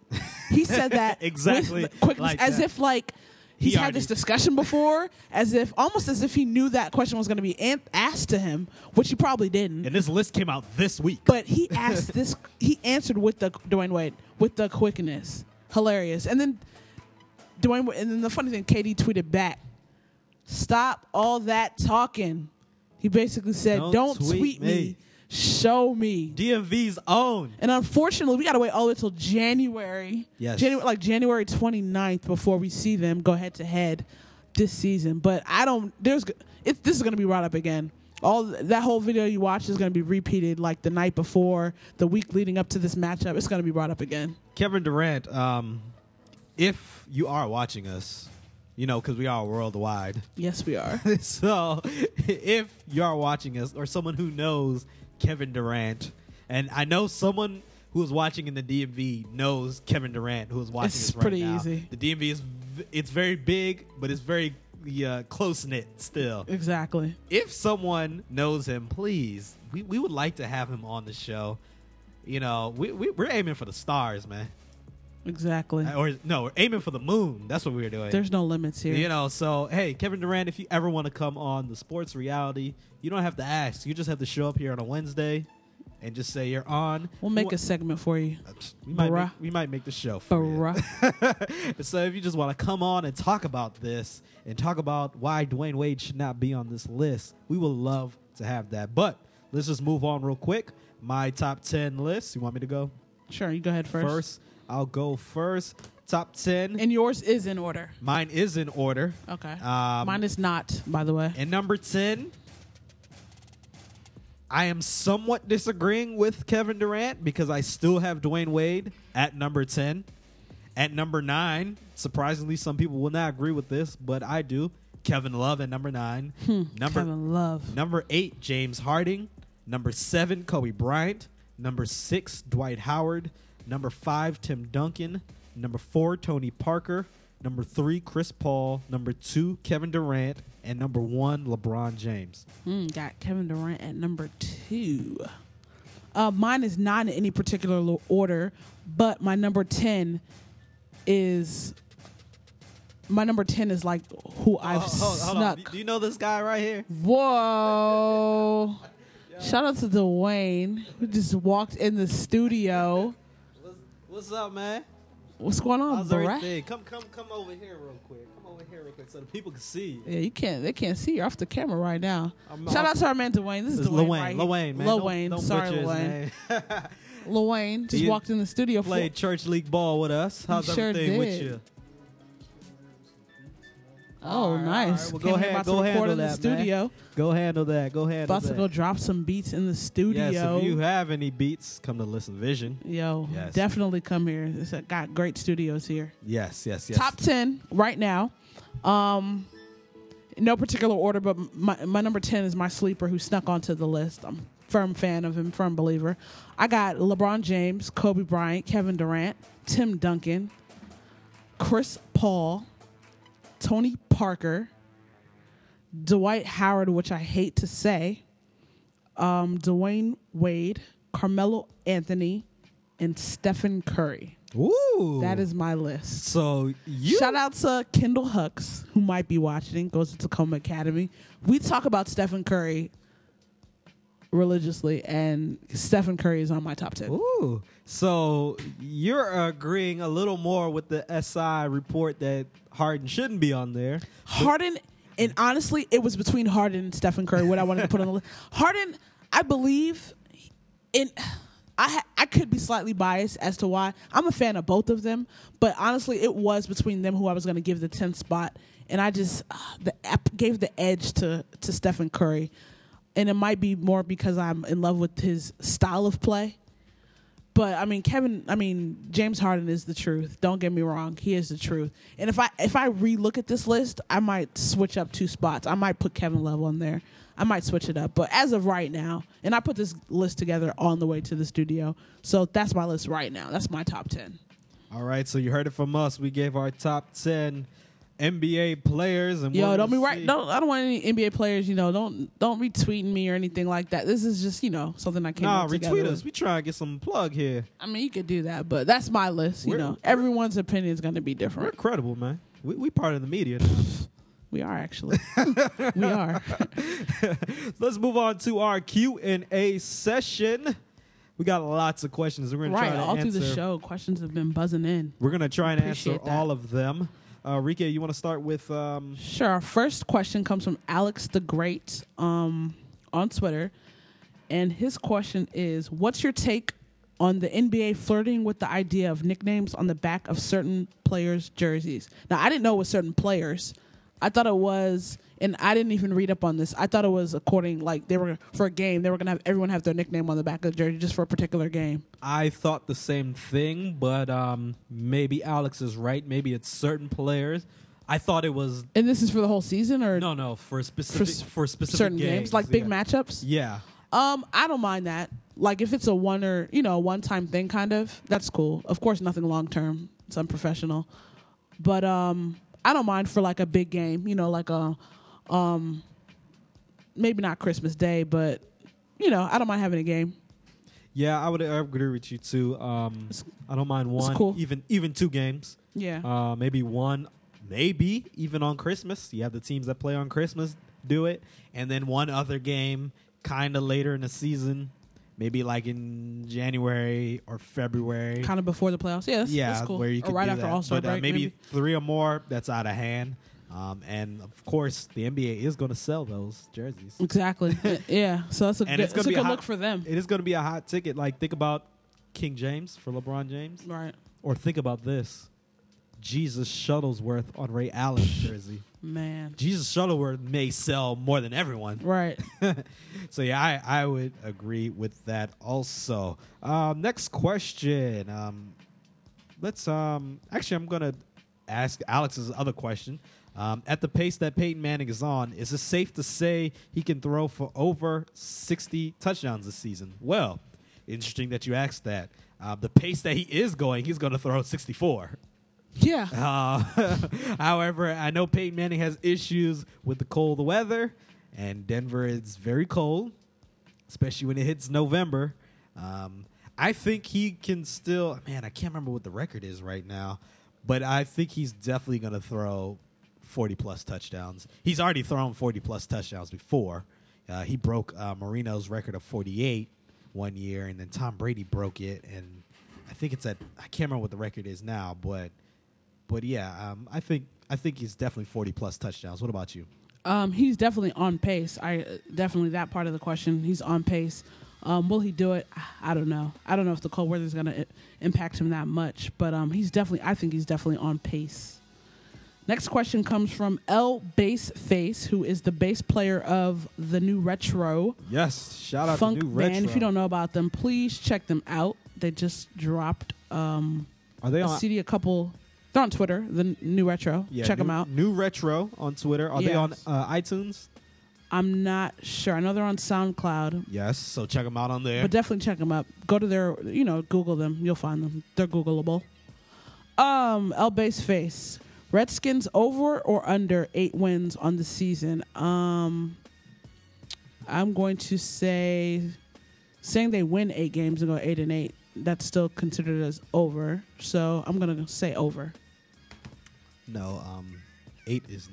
He said that Exactly quickness, like as that. if like he's He had already- this discussion before, as if almost as if he knew that question was going to be asked to him, which he probably didn't. And this list came out this week. But he asked this. He answered with the Dwyane Wade with the quickness, hilarious. And then Dwayne. And then the funny thing, KD tweeted back, "Stop all that talking." He basically said, Don't "Don't, tweet tweet, me. me. show me." DMV's own. And unfortunately, we got to wait all the way till January. Yes. January, like January 29th before we see them go head to head this season. But I don't. There's. It, this is going to be brought up again. All that whole video you watch is going to be repeated like the night before, the week leading up to this matchup. It's going to be brought up again. Kevin Durant, um, if you are watching us, you know, because we are worldwide. Yes, we are. so if you are watching us or someone who knows Kevin Durant, and I know someone who is watching in the DMV knows Kevin Durant who is watching It's us right now. It's pretty now. easy. The DMV is it's very big, but it's very uh, close knit still. exactly. If someone knows him, please, we, we would like to have him on the show. You know, we, we we're aiming for the stars, man. Exactly. Uh, or no, we're aiming for the moon. That's what we're doing. There's no limits here. You know, so hey, Kevin Durant, if you ever want to come on the sports reality, you don't have to ask. You just have to show up here on a Wednesday and just say you're on. we'll make a segment for you. Uh, we might make, we might make the show for you. So if you just want to come on and talk about this and talk about why Dwyane Wade should not be on this list, we would love to have that. But let's just move on real quick. My top ten list. You want me to go Sure, you go ahead first. first? I'll go first. Top ten. And yours is in order. Mine is in order. Okay. Um, Mine is not, by the way. And number 10, I am somewhat disagreeing with Kevin Durant because I still have Dwyane Wade at number 10. At number 9, surprisingly, some people will not agree with this, but I do. Kevin Love at number 9. number Kevin Love. Number 8, James Harden. Number 7, Kobe Bryant. Number 6, Dwight Howard. Number 5, Tim Duncan. Number 4, Tony Parker. Number 3, Chris Paul. Number 2, Kevin Durant. And number 1, LeBron James. Mm, got Kevin Durant at number two. Uh, mine is not in any particular order, but my number ten is my number ten is like who I've snuck. Do you know this guy right here? Whoa! Shout out to Dwayne who just walked in the studio. What's up, man? What's going on, How's everything? Come, come, come over here real quick. Come over here real quick so the people can see you. Yeah, you can't. They can't see you off the camera right now. I'm Shout out to our man Dwayne. This is This is Dwayne. Lil Wayne. right man. Lil Don't- don't Sorry, Lil Wayne. Lil Wayne just walked in the studio. For, Played church league ball with us. How's sure everything with did. you? Oh, right, nice. right. Well, go ahead- go handle in the that, man. studio. Go handle that. Go handle About that. to go drop some beats in the studio. Yes, if you have any beats, come to Listen Vision. Yo, Yes. definitely come here. It's a, got great studios here. Yes, yes, yes. Top ten right now. Um, no particular order, but my my number ten is my sleeper who snuck onto the list. I'm a firm fan of him, firm believer. I got LeBron James, Kobe Bryant, Kevin Durant, Tim Duncan, Chris Paul, Tony Parker, Dwight Howard, which I hate to say, um, Dwyane Wade, Carmelo Anthony, and Stephen Curry. Ooh. That is my list. so you Shout out to Kendall Hooks, who might be watching, goes to Takoma Academy. We talk about Stephen Curry religiously, and Stephen Curry is on my top 10. Ooh. So you're agreeing a little more with the SI report that Harden shouldn't be on there. Harden, and honestly, it was between Harden and Stephen Curry what I wanted to put on the list. Harden, I believe, in. I ha- I could be slightly biased as to why I'm a fan of both of them, but honestly, it was between them who I was going to give the 10th spot, and I just uh, the app gave the edge to to Stephen Curry, and it might be more because I'm in love with his style of play. But I mean, Kevin. I mean, James Harden is the truth. Don't get me wrong; he is the truth. And if I if I relook at this list, I might switch up two spots. I might put Kevin Love on there. I might switch it up. But as of right now, and I put this list together on the way to the studio, so that's my list right now. That's my top ten. All right, so you heard it from us. We gave our top 10 NBA players and Yo, don't be right. Don't I don't want any NBA players. You know, don't don't retweeting me or anything like that. This is just you know something I came Nah, retweet with. us. We try to get some plug here. I mean, you could do that, but that's my list. You We're- know, everyone's opinion is going to be We're different. credible, man. We, we part of the media. We are actually. we are. Let's move on to our Q and A session. We got lots of questions. We're gonna right, try to all answer. through the show, questions have been buzzing in. We're gonna try and answer that. all of them. Uh, Rika, you want to start with? Um, Sure. Our first question comes from Alex the Great um, on Twitter, and his question is: What's your take on the NBA flirting with the idea of nicknames on the back of certain players' jerseys? Now, I didn't know it was certain players. I thought it was, and I didn't even read up on this. I thought it was according, like they were for a game, they were gonna have everyone have their nickname on the back of the jersey just for a particular game. I thought the same thing, but um, maybe Alex is right. Maybe it's certain players. I thought it was And this is for the whole season, or no, no for specific s- for, specific certain games, like big yeah. matchups. Yeah, Um, I don't mind that. Like if it's a one or you know one time thing, kind of that's cool. Of course, nothing long term. It's unprofessional, but um, I don't mind for like a big game. You know, like a um, maybe not Christmas Day, but you know, I don't mind having a game. yeah. I would I agree with you too. Um, I don't mind one, cool. even even two games. Yeah, Uh, maybe one, maybe even on Christmas. You have the teams that play on Christmas do it, and then one other game kind of later in the season, maybe like in January or February. kind of before the playoffs. Yeah, that's, yeah, that's cool. where you or could right do after. All Star uh, break, maybe, maybe. three or more. That's out of hand. Um, and of course, the NBA is going to sell those jerseys. Exactly. yeah. So that's a And good, it's gonna a be a good hot- look for them. It is going to be a hot ticket. Like think about King James for LeBron James, Right. or think about this: Jesus Shuttlesworth on Ray Allen's jersey. Man. Jesus Shuttlesworth may sell more than everyone. Right. so yeah, I, I would agree with that also. Um, next question. Um, let's um actually I'm gonna ask Alex's other question. Um, at the pace that Peyton Manning is on, is it safe to say he can throw for over 60 touchdowns this season? Well, interesting that you asked that. Uh, the pace that he is going, he's going to throw 64. Yeah. Uh, however, I know Peyton Manning has issues with the cold weather, and Denver is very cold, especially when it hits November. Um, I think he can still. Man, I can't remember what the record is right now, but I think he's definitely going to throw 40 plus touchdowns. He's already thrown 40 plus touchdowns before. Uh, he broke uh, Marino's record of 48 one year, and then Tom Brady broke it, and I think it's at I can't remember what the record is now, but but yeah, um, I think I think he's definitely 40 plus touchdowns. What about you? Um, he's definitely on pace. I uh, definitely that part of the question. He's on pace. Um, will he do it? I don't know. I don't know if the cold weather is going to impact him that much, but um, he's definitely. I think he's definitely on pace. Next question comes from L Bass Face, who is the bass player of the new Retro Yes, shout out Funk to New band. Retro. If you don't know about them, please check them out. They just dropped um, are they a on? CD a couple. They're on Twitter. The new Retro. Yeah, check new, them out. New Retro on Twitter. Are they on uh, iTunes? I'm not sure. I know they're on SoundCloud. Yes, so check them out on there. But definitely check them out. Go to their, you know, Google them. You'll find them. They're Googleable. Um, L Bass Face. Redskins over or under eight wins on the season? Um, I'm going to say, saying they win eight games and go eight and eight. That's still considered as over. So I'm gonna say over. No, um, eight is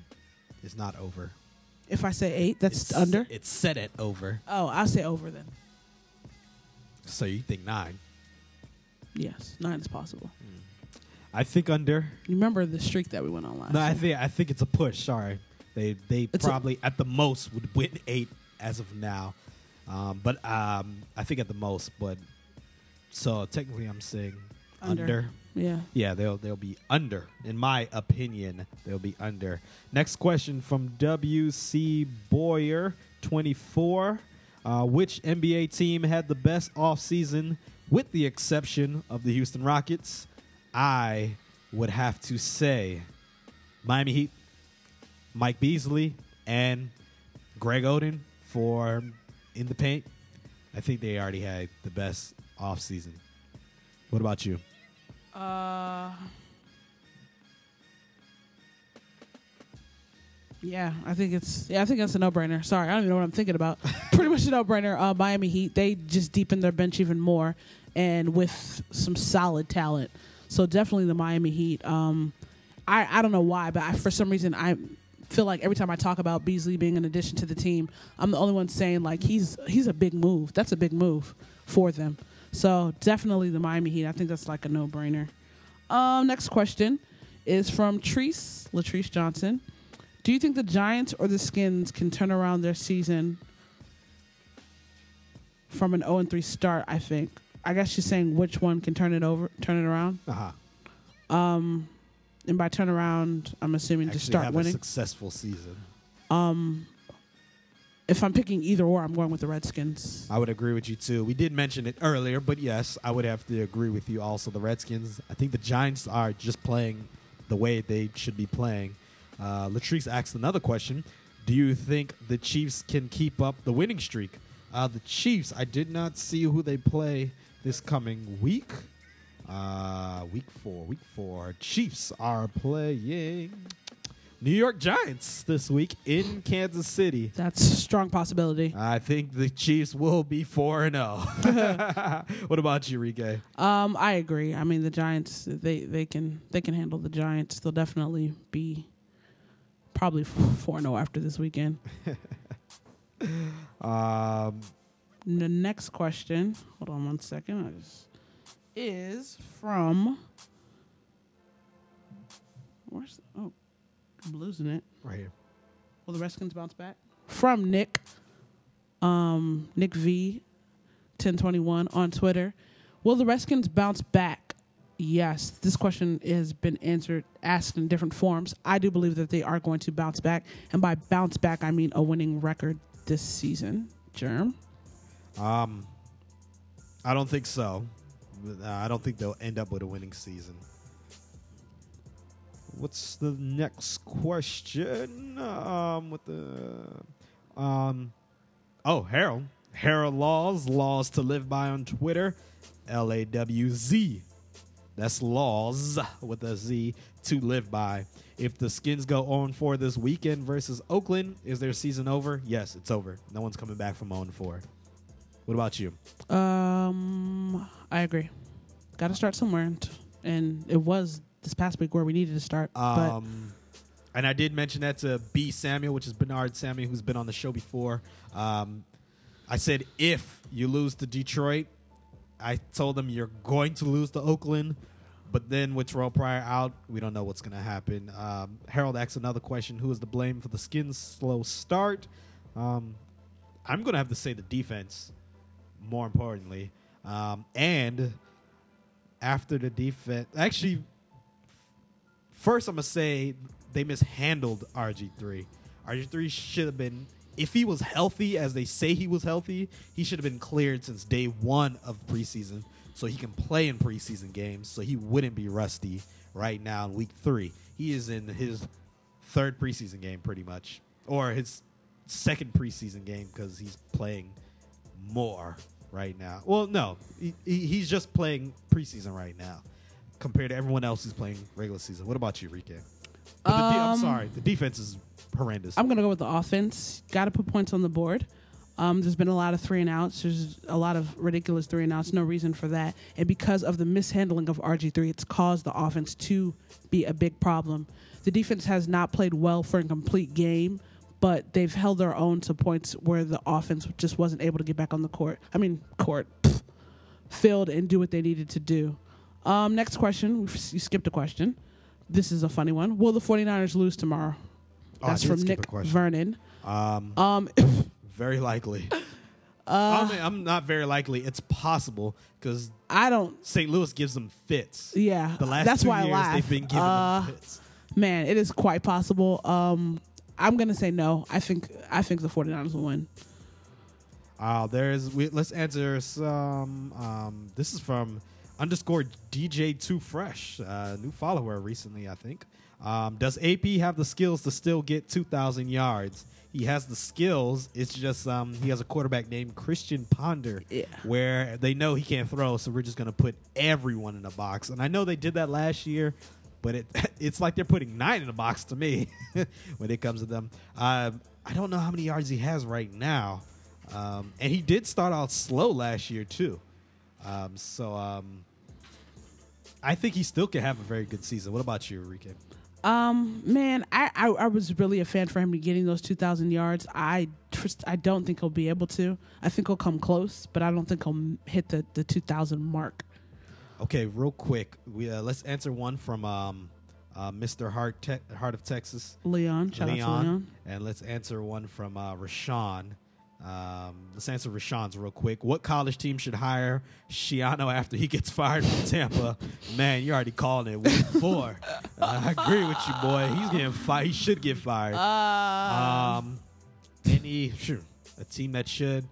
is not over. If I say eight, that's it's, under. It's set at over. Oh, I'll say over then. So you think nine? Yes, nine is possible. I think under. You remember the streak that we went on last? No, I year? think I think it's a push. Sorry, they they It's a- probably at the most would win eight as of now, um, but um, I think at the most. But so technically, I'm saying Under. under. Yeah. Yeah, they'll they'll be under. In my opinion, they'll be under. Next question from WC Boyer, 24. Uh, which NBA team had the best offseason with the exception of the Houston Rockets? I would have to say Miami Heat, Mike Beasley, and Greg Oden for in the paint. I think they already had the best offseason. What about you? Uh, yeah, I think it's yeah, I think that's a no-brainer. Sorry, I don't even know what I'm thinking about. Pretty much a no-brainer. Uh, Miami Heat they just deepen their bench even more, and with some solid talent. So definitely the Miami Heat. Um, I I don't know why, but I, for some reason I feel like every time I talk about Beasley being an addition to the team, I'm the only one saying like he's he's a big move. That's a big move for them. So definitely the Miami Heat. I think that's like a no-brainer. Um, next question is from Treese Latrice Johnson. Do you think the Giants or the Skins can turn around their season from an 0 3 start? I think. I guess she's saying which one can turn it over, turn it around. Uh-huh. Um, and by turn around, I'm assuming to Actually start have winning. a successful season. Um, if I'm picking either or, I'm going with the Redskins. I would agree with you too. We did mention it earlier, but yes, I would have to agree with you. Also, the Redskins. I think the Giants are just playing the way they should be playing. Uh, Latrice asked another question: Do you think the Chiefs can keep up the winning streak? Uh, the Chiefs. I did not see who they play this coming week. Uh, week four. Week four. Chiefs are playing New York Giants this week in Kansas City. That's a strong possibility. I think the Chiefs will be four and zero. What about you, Rike? Um, I agree. I mean, the Giants they they can they can handle the Giants. They'll definitely be probably 4 0 after this weekend. Um, The next question, hold on one second, just, is from. Where's oh, I'm losing it. right here. Will the Redskins bounce back? From Nick, um, Nick V, ten twenty one on Twitter. Will the Redskins bounce back yes, this question has been answered, asked in different forms. I do believe that they are going to bounce back, and by bounce back, I mean a winning record this season. Germ, Um, I don't think so. I don't think they'll end up with a winning season. What's the next question? Um, with the um, oh Harold Harold Laws laws to live by on Twitter, L A W Z. That's laws with a Z to live by. If the Skins go on 4 this weekend versus Oakland, is their season over? Yes, it's over. No one's coming back from on 4. What about you? um, I agree. Got to start somewhere, and it was this past week where we needed to start. Um, and I did mention that to B Samuel, which is Bernard Samuel, who's been on the show before. Um, I said if you lose to Detroit, I told them you're going to lose to Oakland, but then with Terrelle Pryor out, we don't know what's going to happen. Um, Harold asked another question: Who is to blame for the Skins' slow start? Um, I'm going to have to say the defense. More importantly, um, and after the defense, actually, first I'm gonna say they mishandled RG3. RG3 should have been, if he was healthy as they say he was healthy, he should have been cleared since day one of preseason, so he can play in preseason games, so he wouldn't be rusty right now in week three. He is in his third preseason game, pretty much, or his second preseason game because he's playing more right now. Well, no, he, he- he's just playing preseason right now compared to everyone else who's playing regular season. What about you, Rike? But the de- I'm Um, sorry, the defense is horrendous. I'm going to go with the offense. Got to put points on the board. Um, there's been a lot of three and outs. There's a lot of ridiculous three and outs. No reason for that. And because of the mishandling of RG3, it's caused the offense to be a big problem. The defense has not played well for a complete game, but they've held their own to points where the offense just wasn't able to get back on the court. I mean, court, pff, field, and do what they needed to do. Um, next question. You skipped a question. This is a funny one. Will the 49ers lose tomorrow? Oh, That's from Nick. Vernon. um, Um, very likely. Uh, I mean, I'm not very likely. It's possible because I don't. St. Louis gives them fits. Yeah, The last that's two why I years, laugh. they've been giving Uh, them fits. Man, it is quite possible. Um, I'm gonna say no. I think I think the 49ers will win. Uh, there's we, let's answer some. Um, this is from underscore DJ Too Fresh, uh, new follower recently, I think. Um, does AP have the skills to still get 2,000 yards? He has the skills. It's just um, he has a quarterback named Christian Ponder, Yeah. where they know he can't throw, so we're just going to put everyone in a box. And I know they did that last year, but it it's like they're putting nine in a box to me when it comes to them. Um, I don't know how many yards he has right now, um, and he did start out slow last year too. Um, so um, I think he still can have a very good season. What about you, Enrique? Um, man, I, I I was really a fan for him getting those 2,000 yards. I just I don't think he'll be able to. I think he'll come close, but I don't think he'll hit the the 2,000 mark. Okay, real quick, we uh, let's answer one from um, uh, Mr. Heart Te- Heart of Texas. Leon, to Leon. And let's answer one from uh, Rashawn. Um, let's answer Rashawn's real quick. What college team should hire Schiano after he gets fired from Tampa? Man, you're already calling it week four. Uh, I agree with you, boy. He's getting fired. He should get fired. Uh, um, any sure, a team that should.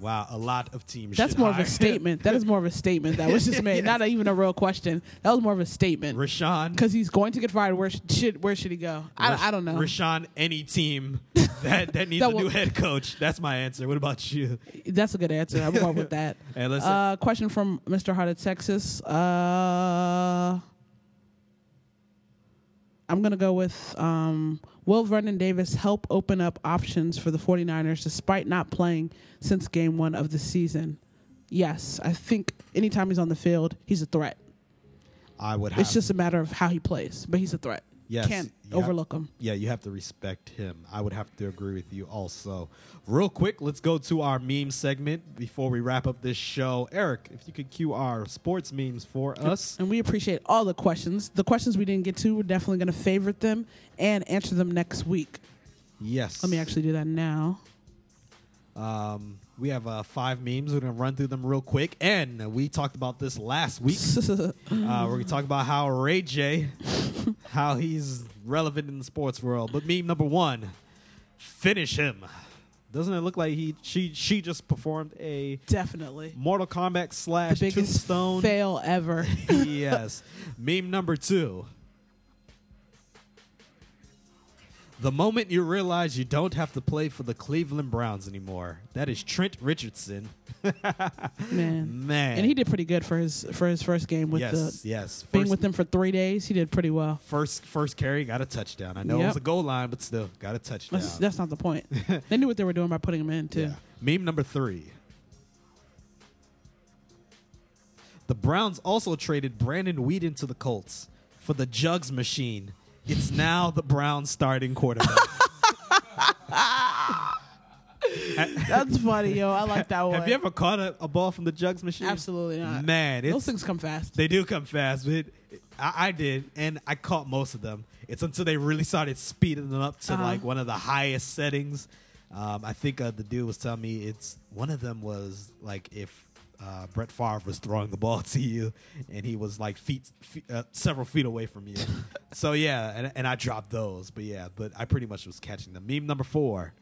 Wow, a lot of teams. That's more of a statement. That is more of a statement that was just made. Not even a real question. That was more of a statement. Rashawn. Because he's going to get fired. Where sh- should where should he go? I, I don't know. Rashawn, any team that, that needs That a new head coach. That's my answer. What about you? That's a good answer. I'm going with that. And let's Uh, question from Mr. Hart of Texas. Uh, I'm going to go with um, Will Vernon Davis help open up options for the 49ers despite not playing since game one of the season? Yes. I think anytime he's on the field, he's a threat. I would have. It's just a matter of how he plays, but he's a threat. Yes, Can't you have- overlook him. yeah, you have to respect him. I would have to agree with you also. Real quick, let's go to our meme segment before we wrap up this show. Eric, if you could cue our sports memes for us. And we appreciate all the questions. The questions we didn't get to, we're definitely going to favorite them and answer them next week. Yes. Let me actually do that now. Um, We have uh, five memes. We're gonna run through them real quick, and we talked about this last week. uh, we're gonna talk about how Ray J, how he's relevant in the sports world. But meme number one, finish him. Doesn't it look like he she she just performed a Definitely. Mortal Kombat The slash biggest Tombstone? fail ever. yes. Meme number two. The moment you realize you don't have to play for the Cleveland Browns anymore. That is Trent Richardson. Man. Man. And he did pretty good for his for his first game with yes, the yes. being with them for three days. He did pretty well. first first carry, got a touchdown. I know it was a goal line, but still, got a touchdown. That's, that's not the point. they knew what they were doing by putting him in too. Yeah. Meme number three. The Browns also traded Brandon Weeden to the Colts for the Jugs machine. It's now the Browns starting quarterback. That's funny, yo. I like that one. Have you ever caught a, a ball from the Jugs machine? Absolutely not. Man, it's, Those things come fast. they do come fast. But I, I did, and I caught most of them. It's until they really started speeding them up to Uh-huh. like one of the highest settings. Um, I think uh, the dude was telling me it's one of them was like if uh, Brett Favre was throwing the ball to you, and he was like feet, feet uh, several feet away from you. so yeah, and, and I dropped those. But yeah, but I pretty much was catching them. Meme number four.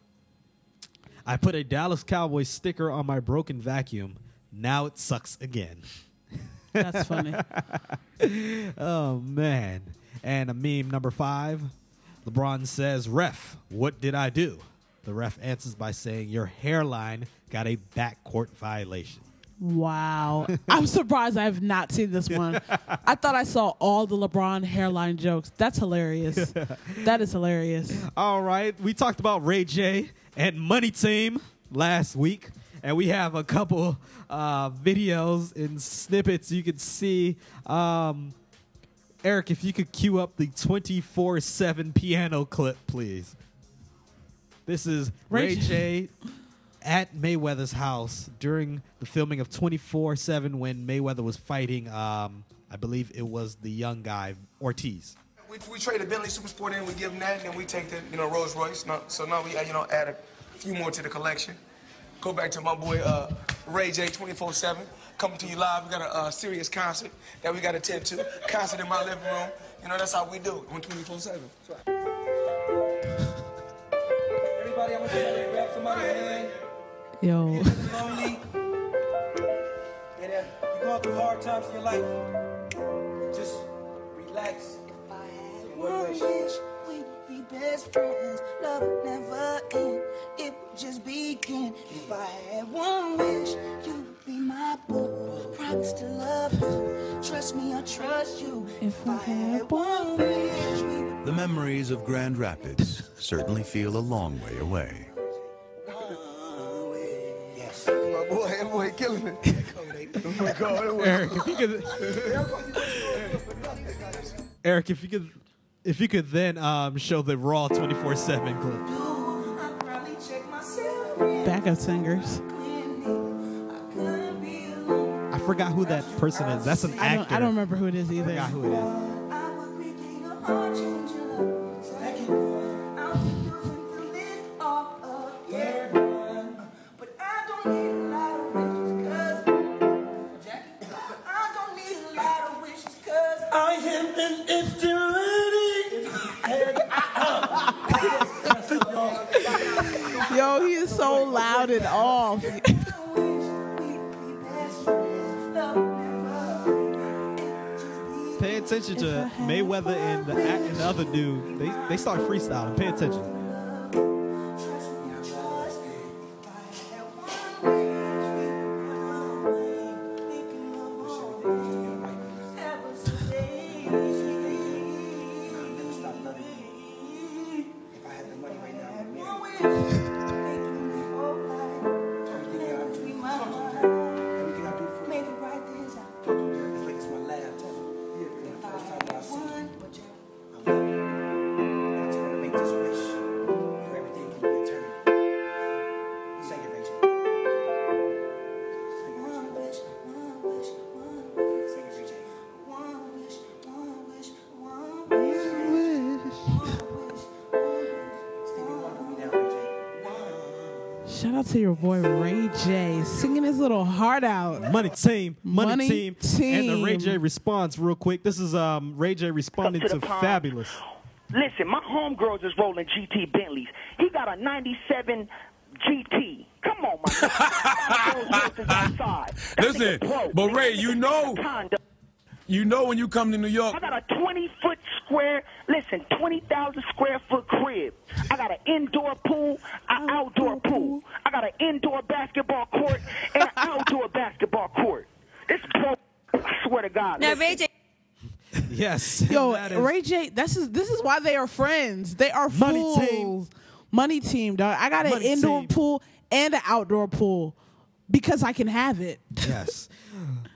I put a Dallas Cowboys sticker on my broken vacuum. Now it sucks again. That's funny. Oh man. And a meme number five. LeBron says, Ref, what did I do? The ref answers by saying, Your hairline got a backcourt violation. Wow. I'm surprised I have not seen this one. I thought I saw all the LeBron hairline jokes. That's hilarious. that is hilarious. All right. We talked about Ray J and Money Team last week. And we have a couple uh, videos and snippets you can see. Um, Eric, if you could cue up the 24 7 piano clip, please. This is Ray Ray J at Mayweather's house during the filming of 24 7 when Mayweather was fighting, um, I believe it was the young guy, Ortiz. We, we trade a Bentley Super Sport in, we give them that, and then we take the you know Rolls Royce. Now, so now we uh, you know add a few more to the collection. Go back to my boy uh, Ray J 24/7 coming to you live. We got a uh, serious concert that we got to attend to. Concert in my living room. You know that's how we do it on 24/7. Everybody, I want somebody to grab somebody's hand. Yo. lonely, and you going through hard times in your life, just relax. One wish we'd be best friends. Love never end. It would just begin. If I had one wish, you'd be my boo. Promise to love you. Trust me, I trust you. If I had one wish, The memories of Grand Rapids certainly feel a long way away. Boy, that boy killing it. Eric, if you could, Eric, if you could, if you could then um, show the raw twenty four seven clip. I'd probably check myself. Backup singers. I forgot who that person is. That's an I actor. don't, I don't remember who it is either. I forgot who it is. Yo, he is so loud and off. Pay attention to Mayweather and the, and the other dude. They they start freestyling. Pay attention. Boy Ray J singing his little heart out. Money team, money, Money team. and the Ray. J response real quick. This is um Ray J responding Up to, to. Fabolous. Listen, my homegirls is rolling GT Bentleys. He got a 97 GT. Come on, my homegirls is outside. Listen, but Ray, you know, you know when you come to New York, I got a 20 foot square, listen, 20,000 square foot crib. I got an indoor pool, an outdoor pool. I got an indoor basketball court and an outdoor basketball court. It's broke. I swear to God. Now, listen. Ray J. Yes. Yo, that is- Ray J, this is this is why they are friends. They are Money fools. team. Money team, dog. I got an Money indoor team. pool and an outdoor pool because I can have it. yes.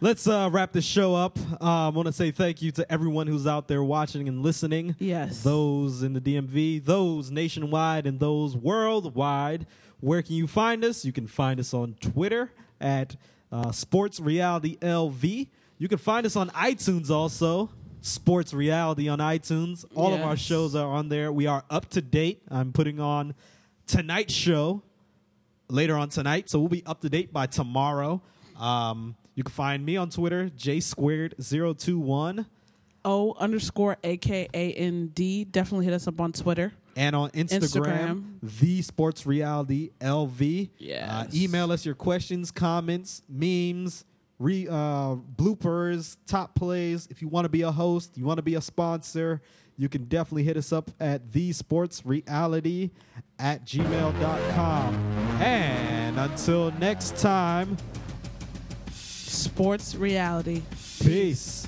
Let's uh, wrap this show up. Um, I want to say thank you to everyone who's out there watching and listening. Yes. Those in the DMV, those nationwide, and those worldwide. Where can you find us? You can find us on Twitter at uh, Sports Reality LV. You can find us on iTunes also. Sports Reality on iTunes. All of our shows are on there. We are up to date. I'm putting on tonight's show later on tonight. So we'll be up to date by tomorrow. Um, you can find me on Twitter, J squared 021, O underscore A K A N D. Definitely hit us up on Twitter. And on Instagram, Instagram. the Sports Reality LV. Yes. Uh, email us your questions, comments, memes, re, uh, bloopers, top plays. If you want to be a host, you want to be a sponsor, you can definitely hit us up at the Sports Reality at gmail.com. And until next time, Sports reality. peace.